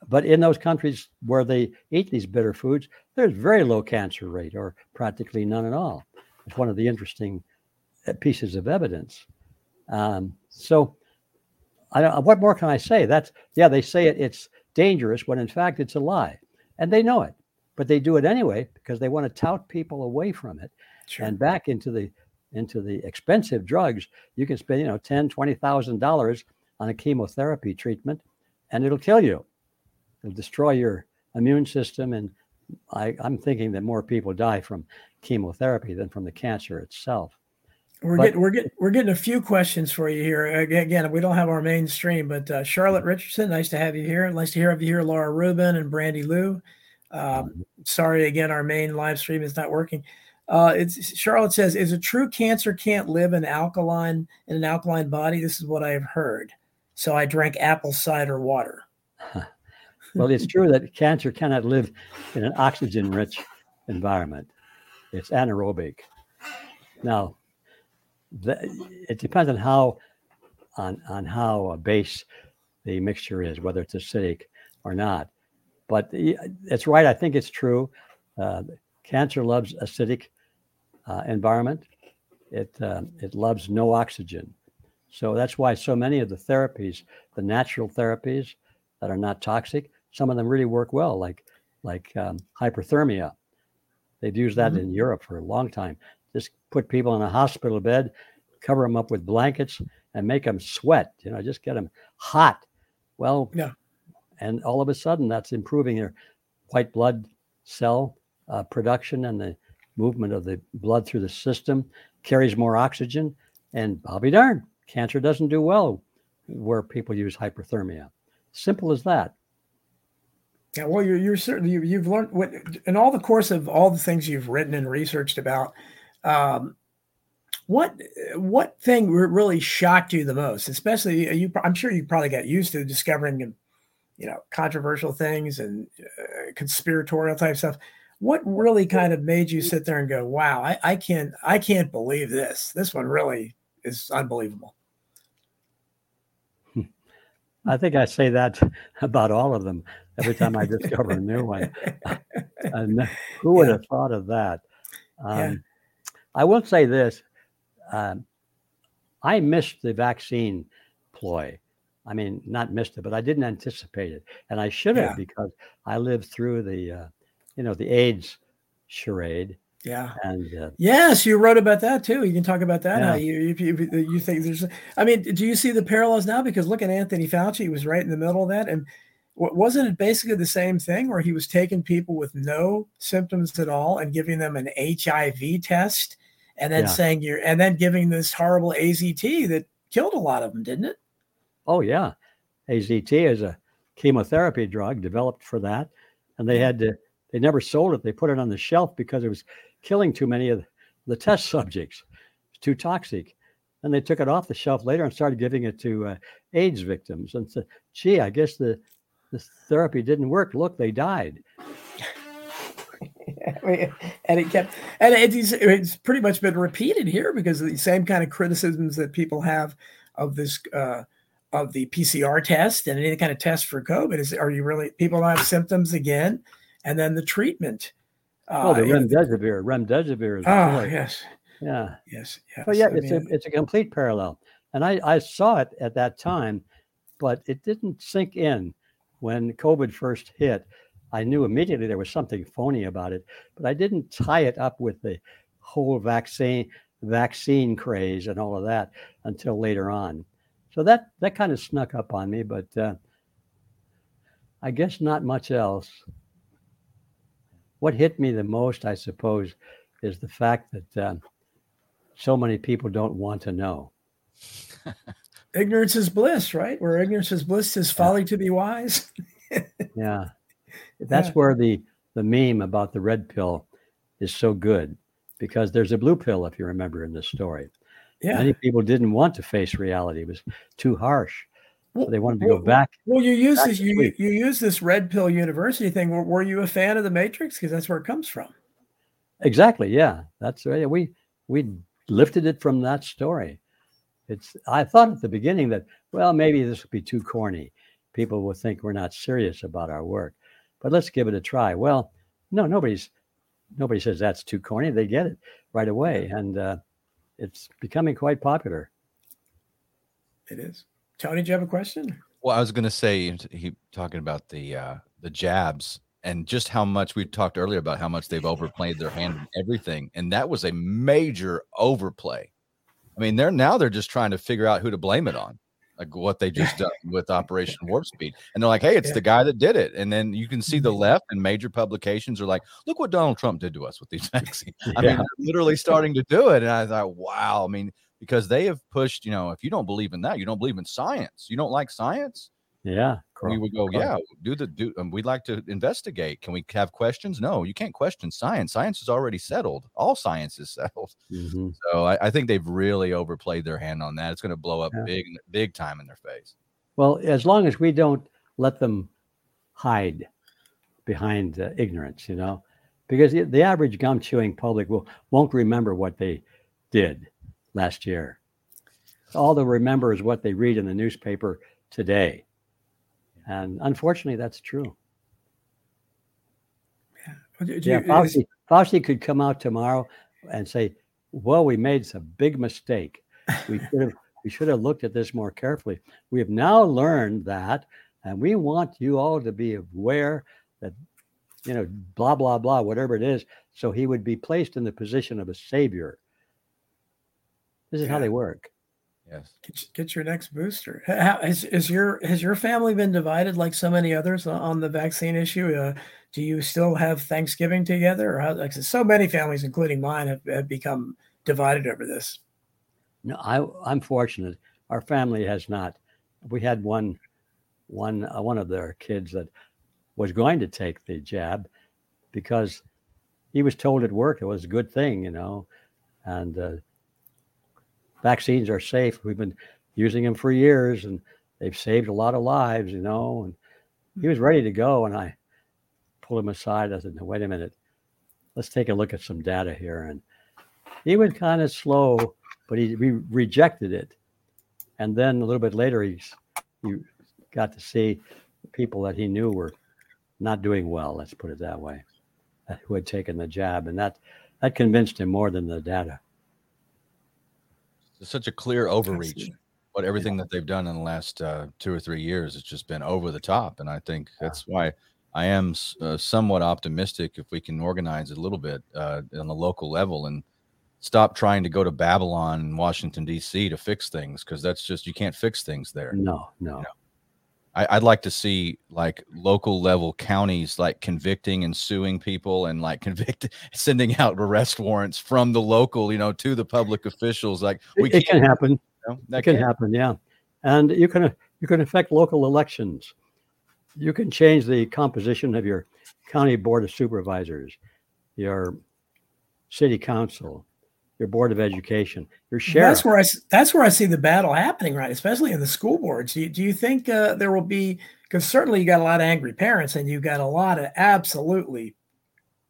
but in those countries where they eat these bitter foods, there's very low cancer rate, or practically none at all. It's one of the interesting uh, pieces of evidence. Um, so I don't, what more can I say? That's yeah, they say it, it's dangerous when in fact it's a lie, and they know it, but they do it anyway because they want to tout people away from it sure. and back into the into the expensive drugs. You can spend you know ten, twenty thousand dollars on a chemotherapy treatment, and it'll kill you. It'll destroy your immune system, and I, I'm thinking that more people die from chemotherapy than from the cancer itself. We're but, getting we're getting we're getting a few questions for you here. Again, we don't have our mainstream, but uh, Charlotte Richardson, nice to have you here. Nice to hear of you here, Laura Rubin and Brandy Lou. Um, sorry again, our main live stream is not working. Uh, it's Charlotte says, "Is a true cancer can't live in alkaline in an alkaline body?" This is what I have heard. So I drank apple cider water. well, it's true that cancer cannot live in an oxygen-rich environment. It's anaerobic. Now, the, it depends on how on on how a base the mixture is, whether it's acidic or not. But it's right. I think it's true. Uh, cancer loves acidic uh, environment. It uh, it loves no oxygen. So that's why so many of the therapies, the natural therapies, that are not toxic. Some of them really work well, like like um, hyperthermia. They've used that mm-hmm. in Europe for a long time. Just put people in a hospital bed, cover them up with blankets, and make them sweat. You know, just get them hot. Well, yeah. And all of a sudden, that's improving their white blood cell uh, production and the movement of the blood through the system, carries more oxygen, and be darned, cancer doesn't do well where people use hyperthermia. Simple as that. Yeah, well, you're, you're certainly you, have learned what in all the course of all the things you've written and researched about. Um, what what thing really shocked you the most? Especially uh, you, I'm sure you probably got used to discovering, you know, controversial things and uh, conspiratorial type stuff. What really kind of made you sit there and go, "Wow, I, I can't I can't believe this. This one really is unbelievable." I think I say that about all of them every time I discover a new one. and who would yeah. have thought of that? Um, yeah. I will say this um, I missed the vaccine ploy. I mean, not missed it, but I didn't anticipate it. And I should have yeah. because I lived through the, uh, you know, the AIDS charade. Yeah. And uh, yes, you wrote about that too. You can talk about that. Yeah. you, you, you think there's, I mean, do you see the parallels now? Because look at Anthony Fauci, he was right in the middle of that. And wasn't it basically the same thing where he was taking people with no symptoms at all and giving them an HIV test and then yeah. saying you're, and then giving this horrible AZT that killed a lot of them, didn't it? Oh, yeah. AZT is a chemotherapy drug developed for that. And they had to, they never sold it. They put it on the shelf because it was killing too many of the test subjects. It's too toxic. And they took it off the shelf later and started giving it to uh, AIDS victims and said, gee, I guess the, the therapy didn't work. Look, they died. and it kept, and it's, it's pretty much been repeated here because of the same kind of criticisms that people have of this, uh, of the PCR test and any kind of test for COVID is, are you really, people have symptoms again? And then the treatment uh, oh, the remdesivir. Remdesivir is. Oh, yes. Yeah. Yes. Yes. But yeah, I it's mean, a it's a complete parallel, and I I saw it at that time, but it didn't sink in when COVID first hit. I knew immediately there was something phony about it, but I didn't tie it up with the whole vaccine vaccine craze and all of that until later on. So that that kind of snuck up on me, but uh, I guess not much else what hit me the most, I suppose, is the fact that uh, so many people don't want to know. ignorance is bliss, right? Where ignorance is bliss is folly to be wise. yeah. That's yeah. where the, the meme about the red pill is so good because there's a blue pill, if you remember in this story. Yeah. Many people didn't want to face reality, it was too harsh. Well, they wanted to go back. Well, you use this you you use this red pill university thing. Were, were you a fan of the Matrix? Because that's where it comes from. Exactly. Yeah, that's right. We we lifted it from that story. It's. I thought at the beginning that well maybe this would be too corny. People will think we're not serious about our work, but let's give it a try. Well, no, nobody's nobody says that's too corny. They get it right away, and uh, it's becoming quite popular. It is. Tony, do you have a question? Well, I was going to say he talking about the uh, the jabs and just how much we talked earlier about how much they've overplayed their hand and everything, and that was a major overplay. I mean, they're now they're just trying to figure out who to blame it on, like what they just done with Operation Warp Speed, and they're like, "Hey, it's yeah. the guy that did it." And then you can see the mm-hmm. left and major publications are like, "Look what Donald Trump did to us with these vaccines." I mean, literally starting to do it, and I thought, "Wow!" I mean, because they have pushed, you know, if you don't believe in that, you don't believe in science, you don't like science. Yeah. We would go, yeah, do the do. Um, we'd like to investigate. Can we have questions? No, you can't question science. Science is already settled. All science is settled. Mm-hmm. So I, I, think they've really overplayed their hand on that. It's going to blow up yeah. big, big time in their face. Well, as long as we don't let them hide behind uh, ignorance, you know, because the, the average gum chewing public will won't remember what they did last year. All they'll remember is what they read in the newspaper today. And unfortunately, that's true. Yeah, yeah Fauci, Fauci could come out tomorrow and say, well, we made a big mistake. We should have we should have looked at this more carefully. We have now learned that And we want you all to be aware that, you know, blah, blah, blah, whatever it is. So he would be placed in the position of a savior. This is how they work. Yes. Get, get your next booster. How, is, is your has your family been divided like so many others on- on the vaccine issue? Uh, do you still have Thanksgiving together, or how? Like so many families, including mine, have, have become divided over this. No, I, I'm fortunate. Our family has not. We had one, one, uh, one of their kids that was going to take the jab because he was told at work it was a good thing, you know, and uh, vaccines are safe. We've been using them for years, and they've saved a lot of lives, you know. And he was ready to go, and I pulled him aside. I said, "No, "Wait a minute. Let's take a look at some data here." And he was kind of slow but he re- rejected it. And then a little bit later, he's, he got to see people that he knew were not doing well. Let's put it that way, who had taken the jab, and that that convinced him more than the data. It's such a clear overreach. Absolutely. But everything that they've done in the last uh, two or three years, it's just been over the top. And I think that's why I am uh, somewhat optimistic if we can organize a little bit uh, on the local level and stop trying to go to Babylon and Washington D.C. to fix things because that's just you can't fix things there. No, no. I, I'd like to see like local level counties like convicting and suing people and like convict sending out arrest warrants from the local, you know, to the public officials. Like we It, can't, happen. you know, that can can't- happen, yeah. And you can you can affect local elections. You can change the composition of your county board of supervisors, your city council, your board of education, your sheriff. That's where I that's where I see the battle happening, right? Especially in the school boards. Do you, do you think uh, there will be? Because certainly you got a lot of angry parents, and you got a lot of absolutely,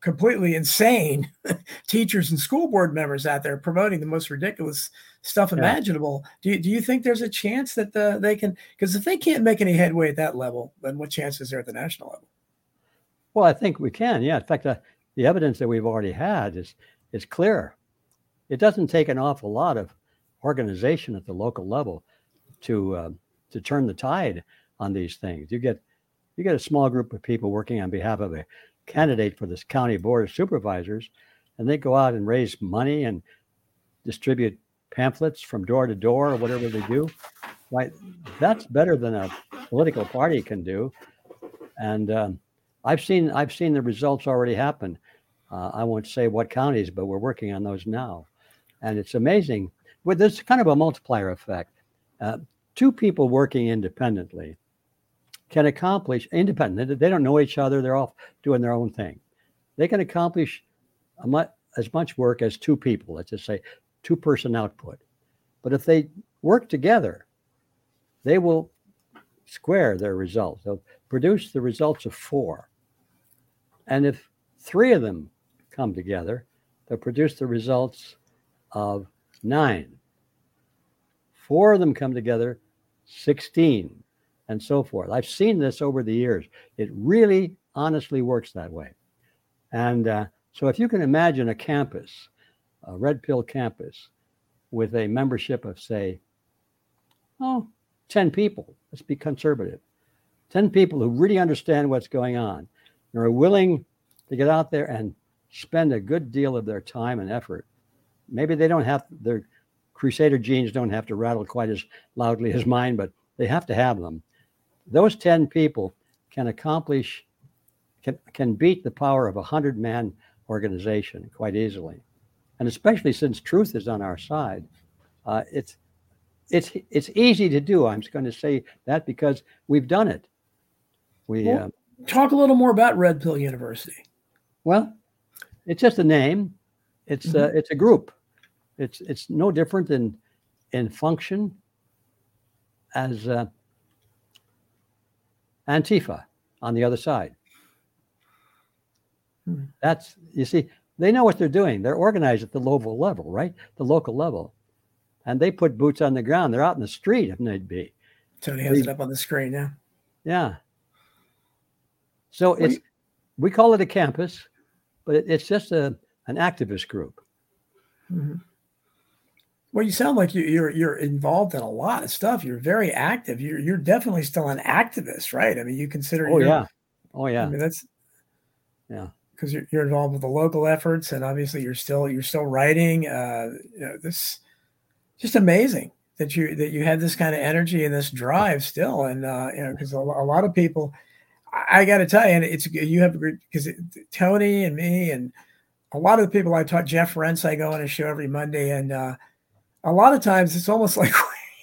completely insane teachers and school board members out there promoting the most ridiculous stuff Yeah. imaginable. Do you, do you think there's a chance that uh, they can? Because if they can't make any headway at that level, then what chance is there at the national level? Well, I think we can. Yeah. In fact, uh, the evidence that we've already had is is clear. It doesn't take an awful lot of organization at the local level to uh, to turn the tide on these things. You get you get a small group of people working on behalf of a candidate for this county board of supervisors, and they go out and raise money and distribute pamphlets from door to door or whatever they do. Right, that's better than a political party can do. And um, I've seen I've seen the results already happen. Uh, I won't say what counties, but we're working on those now, and it's amazing. Well, there's kind of a multiplier effect. Uh, two people working independently can accomplish independent. They don't know each other. They're all doing their own thing. They can accomplish mu- as much work as two people. Let's just say two person output. But if they work together, they will square their results. They'll produce the results of four. And if three of them come together, they'll produce the results of nine. Four of them come together, 16, and so forth. I've seen this over the years. It really honestly works that way. And uh, so if you can imagine a campus, a red pill campus, with a membership of, say, oh, 10 people, let's be conservative, 10 people who really understand what's going on and are willing to get out there and spend a good deal of their time and effort. Maybe they don't have their crusader genes don't have to rattle quite as loudly as mine, but they have to have them. Those 10 people can accomplish, can, can beat the power of a 100 man organization quite easily. And especially since truth is on our side, uh, it's, it's, it's easy to do. I'm just going to say that because we've done it. We, Well- uh, Talk a little more about Red Pill University. Well, it's just a name. It's uh, it's a group. It's it's no different than in function as uh, Antifa on the other side. Hmm. That's you see, they know what they're doing. They're organized at the local level, right? The local level, and they put boots on the ground. They're out in the street if need be. Tony has it up on the screen now. Yeah. So Well, it's we call it a campus, but it, it's just a an activist group. Mhm. Well, you sound like you, you're you're involved in a lot of stuff. You're very active. You're you're definitely still an activist, right? I mean, you consider. Oh yeah, oh yeah. I mean, that's yeah because you're, you're involved with the local efforts, and obviously you're still you're still writing. Uh, you know, this just amazing that you that you have this kind of energy and this drive still, and uh, you know, because a, a lot of people, I, I got to tell you, and it's you have because Tony and me and a lot of the people I taught, Jeff Rense, I go on a show every Monday, and uh, a lot of times it's almost like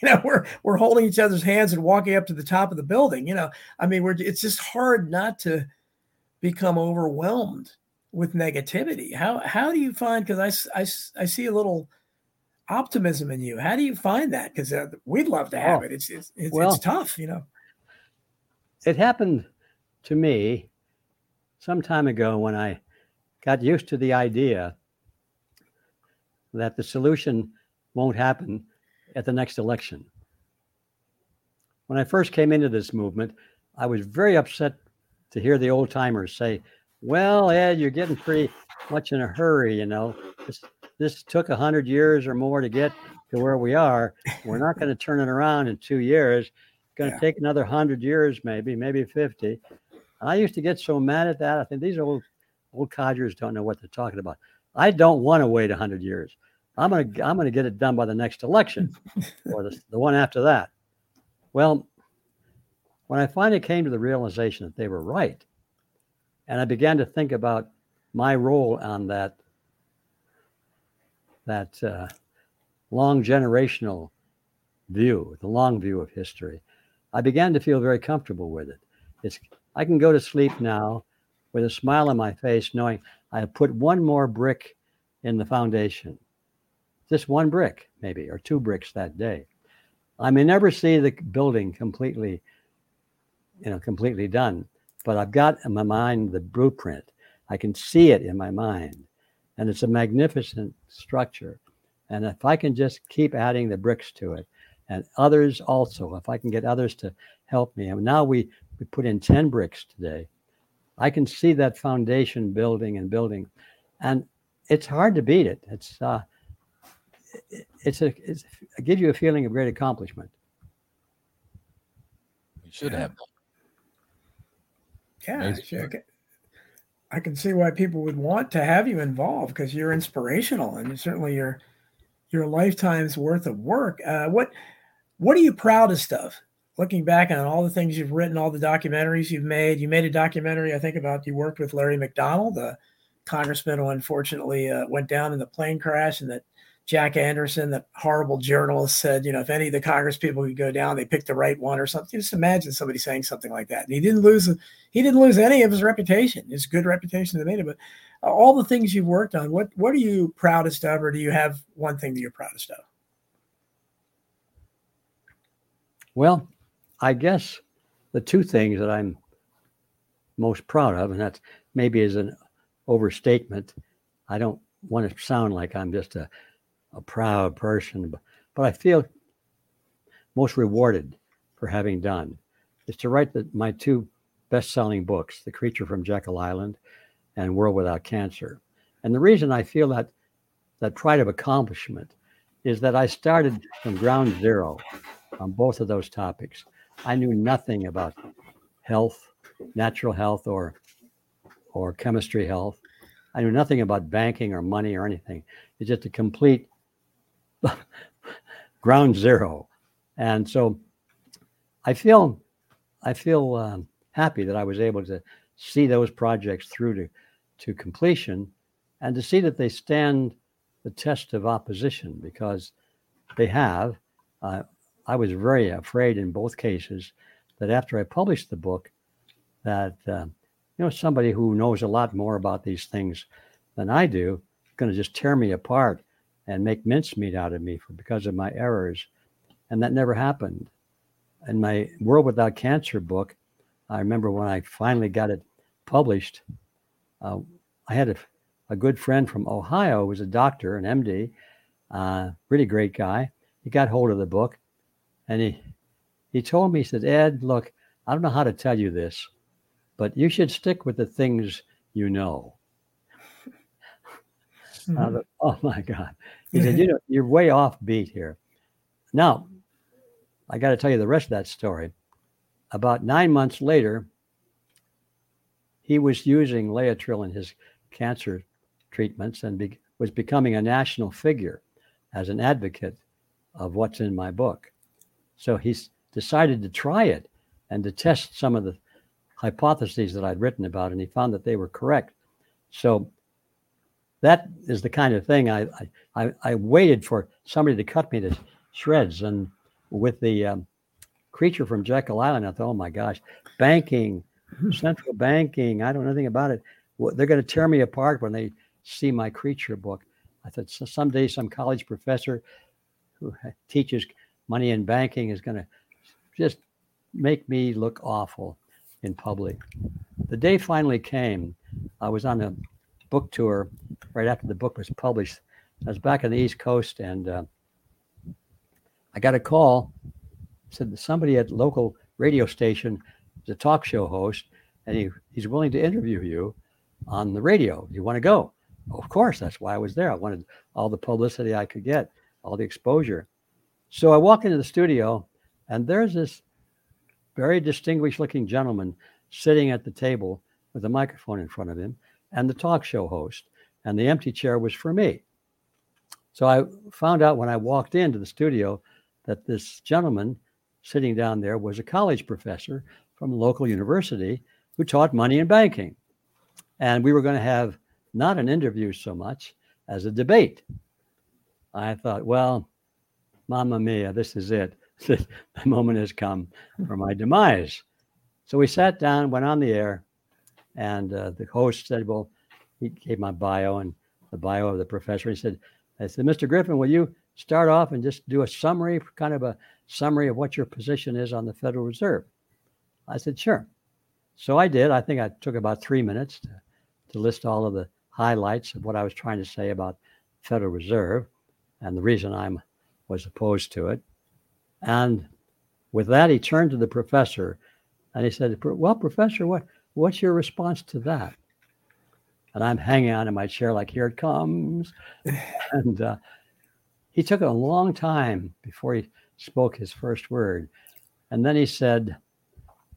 you know we're we're holding each other's hands and walking up to the top of the building. You know, I mean, we're it's just hard not to become overwhelmed with negativity. How how do you find? Because I, I I see a little optimism in you. How do you find that? Because uh, we'd love to have oh, it. It's it's it's, well, it's tough, you know. It happened to me some time ago when I got used to the idea that the solution won't happen at the next election. When I first came into this movement, I was very upset to hear the old timers say, Well, Ed, you're getting pretty much in a hurry, you know. This, this took 100 years or more to get to where we are. We're not going to turn it around in two years. It's going to yeah. take another 100 years, maybe, maybe 50. I used to get so mad at that. I think these old old codgers don't know what they're talking about. I don't want to wait 100 years. I'm gonna I'm gonna get it done by the next election or the, the one after that. Well, when I finally came to the realization that they were right, and I began to think about my role on that that uh, long generational view, the long view of history, I began to feel very comfortable with it. It's I can go to sleep now with a smile on my face, knowing I have put one more brick in the foundation just one brick, maybe, or two bricks that day. I may never see the building completely, you know, completely done, but I've got in my mind the blueprint. I can see it in my mind, and it's a magnificent structure. And if I can just keep adding the bricks to it, and others also, if I can get others to help me, and now we we put in ten bricks today, I can see that foundation building and building, and it's hard to beat it. It's uh, it's a it's it gives you a feeling of great accomplishment. You should have Yeah, sure. I can see why people would want to have you involved because you're inspirational and certainly your your lifetime's worth of work. Uh, what what are you proudest of? Looking back on all the things you've written, all the documentaries you've made, you made a documentary I think about you worked with Larry McDonald, the congressman who unfortunately uh, went down in the plane crash, and that Jack Anderson, that horrible journalist, said, you know, if any of the Congress people could go down, they picked the right one or something. Just imagine somebody saying something like that. And he didn't lose he didn't lose any of his reputation, his good reputation that made it. But all the things you've worked on, what what are you proudest of, or do you have one thing that you're proudest of? Well, I guess the two things that I'm most proud of, and that's maybe is an overstatement. I don't want to sound like I'm just a a proud person, but I feel most rewarded for having done is to write the, my two best-selling books, The Creature from Jekyll Island and World Without Cancer. And the reason I feel that that pride of accomplishment is that I started from ground zero on both of those topics. I knew nothing about health, natural health, or or chemistry health. I knew nothing about banking or money or anything. It's just a complete ground zero. And so I feel I feel um, happy that I was able to see those projects through to, to completion and to see that they stand the test of opposition because they have. Uh, I was very afraid in both cases that after I published the book, that uh, you know somebody who knows a lot more about these things than I do is going to just tear me apart and make mincemeat out of me for because of my errors. And that never happened. In my World Without Cancer book, I remember when I finally got it published, uh, I had a, a, good friend from Ohio who was a doctor, an MD, uh, really great guy. He got hold of the book and he he told me, he said, Ed, look, I don't know how to tell you this, but you should stick with the things you know. Mm-hmm. Uh, the, oh my God. He said, You know, you're way off beat here. Now, I got to tell you the rest of that story. About nine months later, he was using Laetrile in his cancer treatments and be, was becoming a national figure as an advocate of what's in my book. So he's decided to try it and to test some of the hypotheses that I'd written about, and he found that they were correct. So that is the kind of thing I I, I waited for somebody to cut me to shreds, and with the um, creature from Jekyll Island, I thought, oh my gosh, banking, central banking, I don't know anything about it. They're going to tear me apart when they see my creature book. I thought someday some college professor who teaches money and banking is going to just make me look awful in public. The day finally came. I was on a book tour right after the book was published. I was back on the East Coast and uh, I got a call. Said somebody at local radio station is a talk show host and he, he's willing to interview you on the radio. You want to go? Of course. That's why I was there. I wanted all the publicity I could get, all the exposure. So I walk into the studio and there's this very distinguished looking gentleman sitting at the table with a microphone in front of him and the talk show host. And the empty chair was for me. So I found out when I walked into the studio that this gentleman sitting down there was a college professor from a local university who taught money and banking. And we were going to have not an interview so much as a debate. I thought, well, Mamma Mia, this is it. the moment has come for my demise. So we sat down, went on the air, and uh, the host said, Well, he gave my bio and the bio of the professor. He said, I said, Mr. Griffin, will you start off and just do a summary, kind of a summary of what your position is on the Federal Reserve? I said, Sure. So I did. I think I took about three minutes to, to list all of the highlights of what I was trying to say about Federal Reserve and the reason I was opposed to it. And with that, he turned to the professor and he said, Well, professor, what, what's your response to that? And I'm hanging on in my chair, like, Here it comes. and uh, he took a long time before he spoke his first word. And then he said,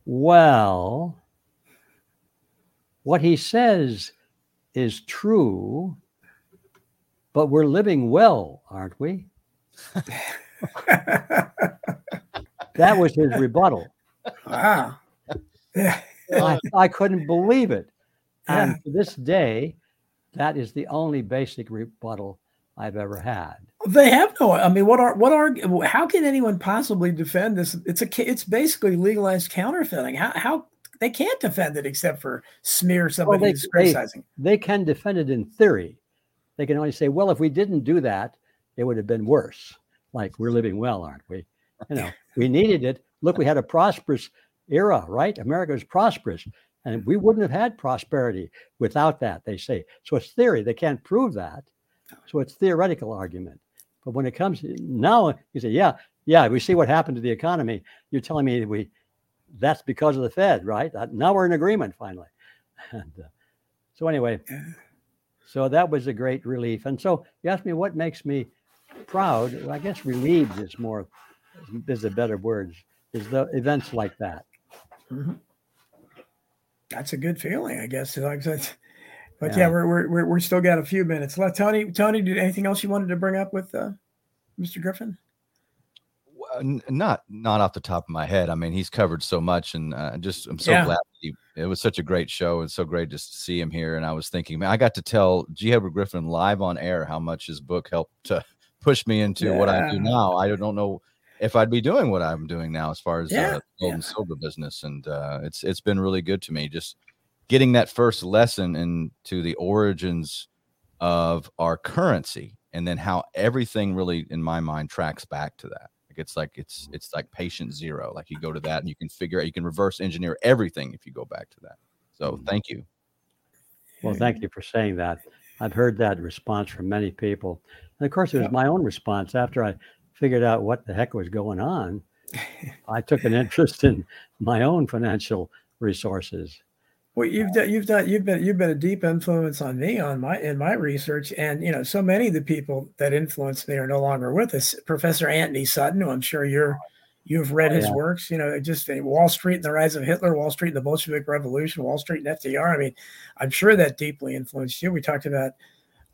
Well, what he says is true, but we're living well, aren't we? that was his rebuttal. Wow. I, I couldn't believe it. And to this day, that is the only basic rebuttal I've ever had. They have no. I mean, what are what are? How can anyone possibly defend this? It's a. It's basically legalized counterfeiting. How how they can't defend it except for smear somebody well, they, criticizing. They, they can defend it in theory. They can only say, well, if we didn't do that, it would have been worse. Like we're living well, aren't we? You know, we needed it. Look, we had a prosperous era, right? America was prosperous, and we wouldn't have had prosperity without that. They say so. It's theory. They can't prove that, so it's theoretical argument. But when it comes now, you say, yeah, yeah, we see what happened to the economy. You're telling me we that's because of the Fed, right? Now we're in agreement finally. And uh, so anyway, so that was a great relief. And so you asked me what makes me proud. I guess relieved is more is a better word. Is the events like that. Mm-hmm. That's a good feeling, I guess. Like that. But yeah, yeah we're, we're we're still got a few minutes left. Tony, Tony, did anything else you wanted to bring up with uh, Mr. Griffin? not not off the top of my head. I mean, he's covered so much, and uh, just I'm so yeah. glad he, it was such a great show and so great just to see him here. And I was thinking, man, I got to tell G. Edward Griffin live on air how much his book helped to push me into yeah. what I do now. I don't know if I'd be doing what I'm doing now as far as yeah. uh, gold and silver business, and uh, it's it's been really good to me. Just getting that first lesson into the origins of our currency, and then how everything really, in my mind, tracks back to that. Like it's like it's it's like patient zero. Like you go to that and you can figure out you can reverse engineer everything if you go back to that. So mm-hmm. thank you. Well, thank you for saying that. I've heard that response from many people. And of course, it was my own response after I figured out what the heck was going on. I took an interest in my own financial resources. Well, you've done, you've done, you've been, you've been a deep influence on me on my in my research, and you know, so many of the people that influenced me are no longer with us. Professor Antony Sutton, who I'm sure you're, you've read Oh, his yeah. works. You know, just Wall Street and the Rise of Hitler, Wall Street and the Bolshevik Revolution, Wall Street and FDR. I mean, I'm sure that deeply influenced you. We talked about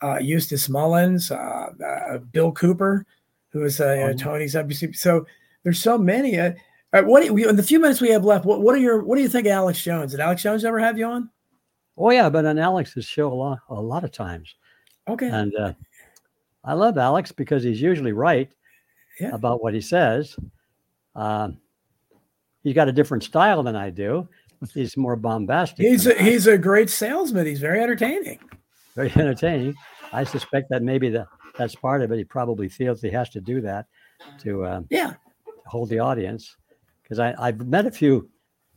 uh, Eustace Mullins, uh, uh, Bill Cooper, who is uh, you know, Oh. Tony's WC. So there's so many. Uh, uh, what do you, in the few minutes we have left, what, what are your what do you think of Alex Jones? Did Alex Jones ever have you on? Oh yeah, but on Alex's show a lot, a lot of times, Okay. and uh, I love Alex because he's usually right Yeah. about what he says. Um, he's got a different style than I do. He's more bombastic. He's a, he's a great salesman. He's very entertaining. very entertaining. I suspect that maybe that that's part of it. He probably feels he has to do that to um, Yeah. hold the audience. Because I I've met a few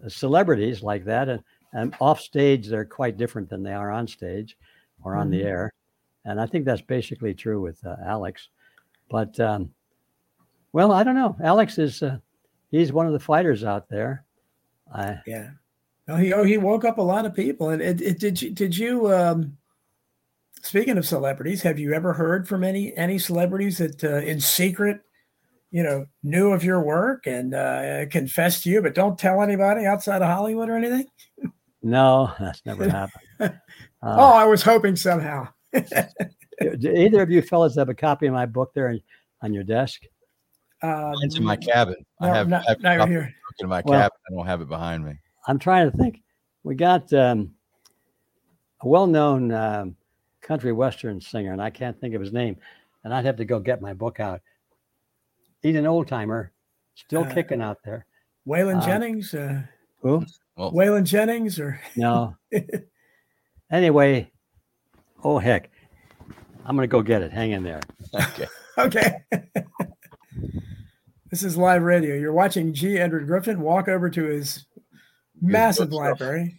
celebrities like that, and and off stage they're quite different than they are on stage or on the Mhm. air, and I think that's basically true with uh, Alex. But um, well, I don't know. Alex is uh, he's one of the fighters out there. I Yeah. No, he oh, he woke up a lot of people. And it, it did you did you um speaking of celebrities, have you ever heard from any any celebrities that uh, in secret, you know, knew of your work and uh, confessed to you, but don't tell anybody outside of Hollywood or anything? no, that's never happened. oh, Uh, I was hoping somehow. do either of you fellas have a copy of my book there on your desk? Um, Mine's in my cabin. I have, not, I have not a here. in my Well- cabin. I don't have it behind me. I'm trying to think. We got um, a well-known um, country western singer, and I can't think of his name, and I'd have to go get my book out. He's an old timer, still Uh, kicking out there. Waylon um, Jennings, uh, Who? Well, Waylon Jennings, or No. anyway, oh heck, I'm gonna go get it. Hang in there. okay. Okay. this is live radio. You're watching G. Edward Griffin walk over to his massive bookshelf. library.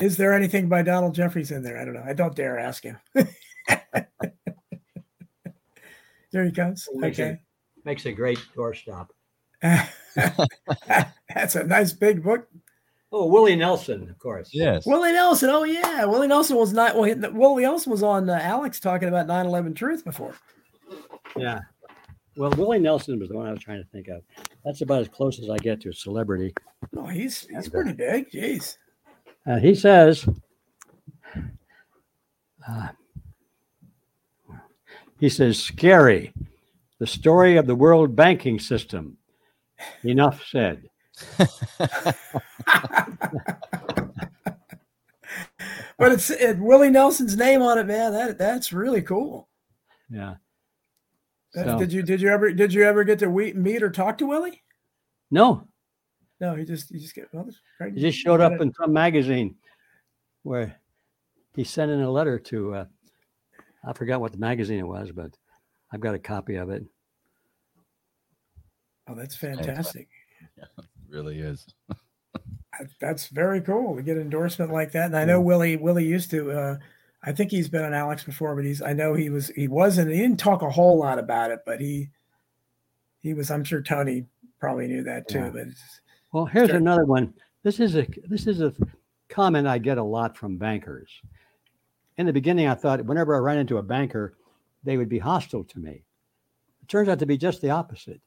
Is there anything by Donald Jeffries in there? I don't know. I don't dare ask him. there he comes. Makes it- Okay. Makes a great doorstop. That's a nice big book. Oh, Willie Nelson, of course. Yes. Willie Nelson. Oh, yeah. Willie Nelson was not, well, he- Willie Nelson was on uh, Alex talking about 9 11 Truth before. Yeah. Well, Willie Nelson was the one I was trying to think of. That's about as close as I get to a celebrity. No, he's he's pretty big. Jeez. Uh, he says, uh, he says, scary, the story of the world banking system. Enough said. but it's it, Willie Nelson's name on it, man. That that's really cool. Yeah. So- Did you did you ever did you ever get to meet or talk to Willie? No, No, he just he just get well, great. he just showed up in some magazine where he sent in a letter to, uh, I forgot what the magazine it was, but I've got a copy of it. Oh, that's fantastic. It really is. That's very cool to get an endorsement like that. And I know Willie Willie used to. Uh, I think he's been on Alex before, but he's I know he was he wasn't he didn't talk a whole lot about it, but he he was. I'm sure Tony probably knew that too. Yeah. But it's, Well, here's Sure. another one. This is a this is a comment I get a lot from bankers. In the beginning, I thought whenever I ran into a banker, they would be hostile to me. It turns out to be just the opposite.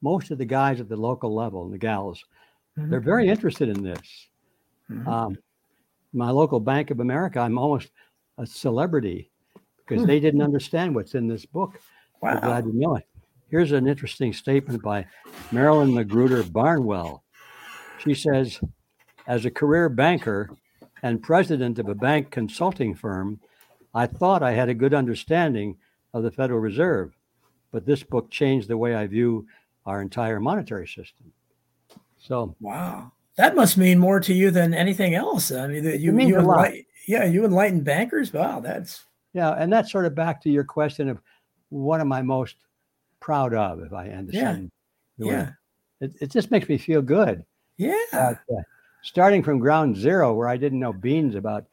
Most of the guys at the local level and the gals, they're very interested in this. Mhm. Um, my local Bank of America, I'm almost a celebrity because Hmm. they didn't understand what's in this book. Wow. glad to know it. Here's an interesting statement by Marilyn Magruder Barnewall. She says, as a career banker and president of a bank consulting firm, I thought I had a good understanding of the Federal Reserve, but this book changed the way I view our entire monetary system. So, Wow. That must mean more to you than anything else. I mean, that you, you enlighten, yeah, you enlighten bankers. Wow, that's yeah, and that's sort of back to your question of what am I most proud of, if I understand. the word. yeah, It, it just makes me feel good. Yeah, But, uh, starting from ground zero, where I didn't know beans about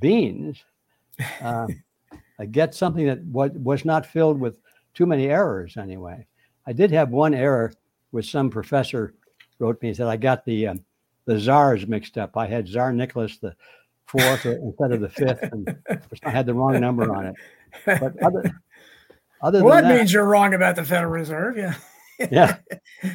beans, uh, I get something that was, was not filled with too many errors anyway. I did have one error with some professor wrote me and said I got the um, the czars mixed up. I had Tsar Nicholas the fourth instead of the fifth, and I had the wrong number on it. But other, other well, than that, that, means you're wrong about the Federal Reserve. Yeah. yeah,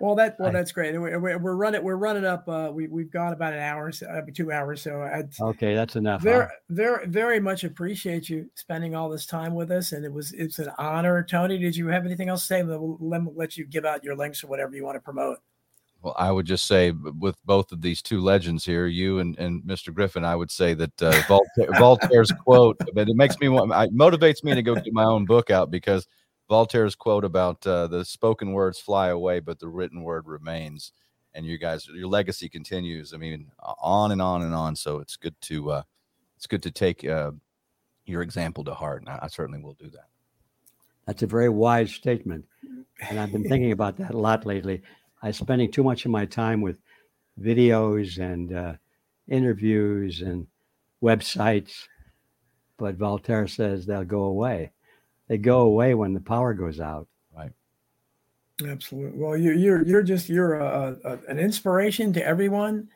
Well, that well, I- that's great. And We're, we're running we're running up. Uh, we we've got about an hour, uh, two hours. So I okay, that's enough. huh? very very very much appreciate you spending all this time with us, and it was it's an honor. Tony, did you have anything else to say? We'll let, let you give out your links or whatever you want to promote. Well, I would just say, with both of these two legends here, you and, and Mr. Griffin, I would say that uh, Voltaire, Voltaire's quote, but it makes me want, it motivates me to go get my own book out because Voltaire's quote about uh, the spoken words fly away, but the written word remains, and you guys, your legacy continues. I mean, on and on and on. So it's good to, uh, it's good to take uh, your example to heart, and I, I certainly will do that. That's a very wise statement. And I've been thinking about that a lot lately. I'm spending too much of my time with videos and uh, interviews and websites. But Voltaire says they'll go away. They go away when the power goes out. Right. Absolutely. Well, you, you're you're just you're a, a, an inspiration to everyone.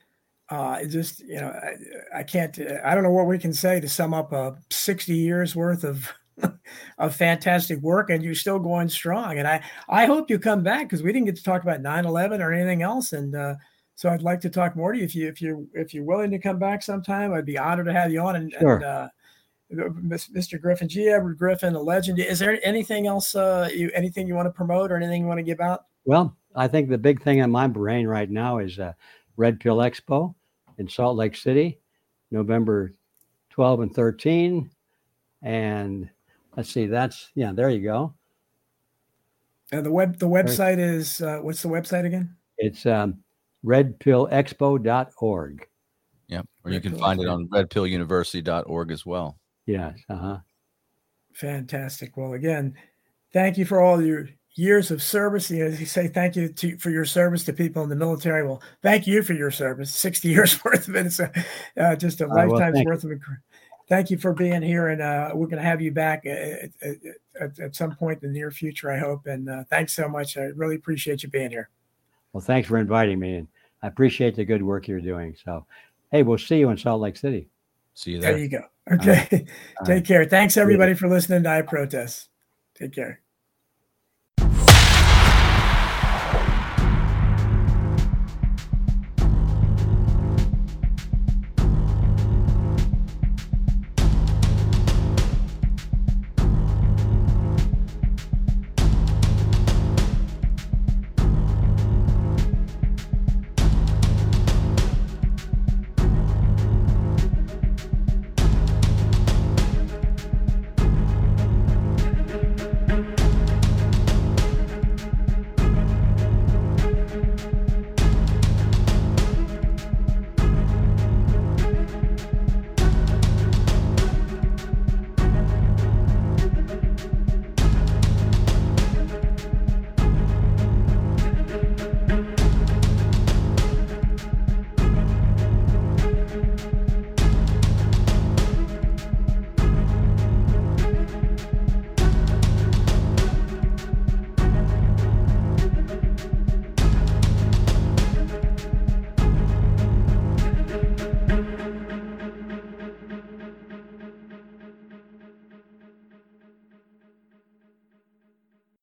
Uh, it just you know I, I can't I don't know what we can say to sum up a 60 years worth of of fantastic work, and you're still going strong. And I I hope you come back because we didn't get to talk about 9/11 or anything else, and uh, so I'd like to talk more to you if you if you if you're willing to come back sometime. I'd be honored to have you on. And, Sure. and uh, Mr. Griffin, G. Edward Griffin, a legend. Is there anything else uh, you anything you want to promote or anything you want to give out? Well, I think the big thing in my brain right now is uh, Red Pill Expo in Salt Lake City, November 12 and 13. And let's see, that's, yeah, there you go. Uh, the web the website is uh, what's the website again? It's um, redpillexpo.org. Yeah, or you can find it on redpilluniversity.org as well. Yes. Uh-huh. Fantastic. Well, again, thank you for all your years of service. You know, As you say, thank you to, for your service to people in the military. Well, thank you for your service. Sixty years worth of it. It's a, uh, just a right, lifetime's thank worth of. incre- Thank you for being here, and uh, we're going to have you back at, at, at, at some point in the near future, I hope. And uh, thanks so much. I really appreciate you being here. Well, thanks for inviting me. And I appreciate the good work you're doing. So, hey, we'll see you in Salt Lake City. See you There there. you go. Okay. All Take care. Thanks everybody for listening to I Protest. Take care.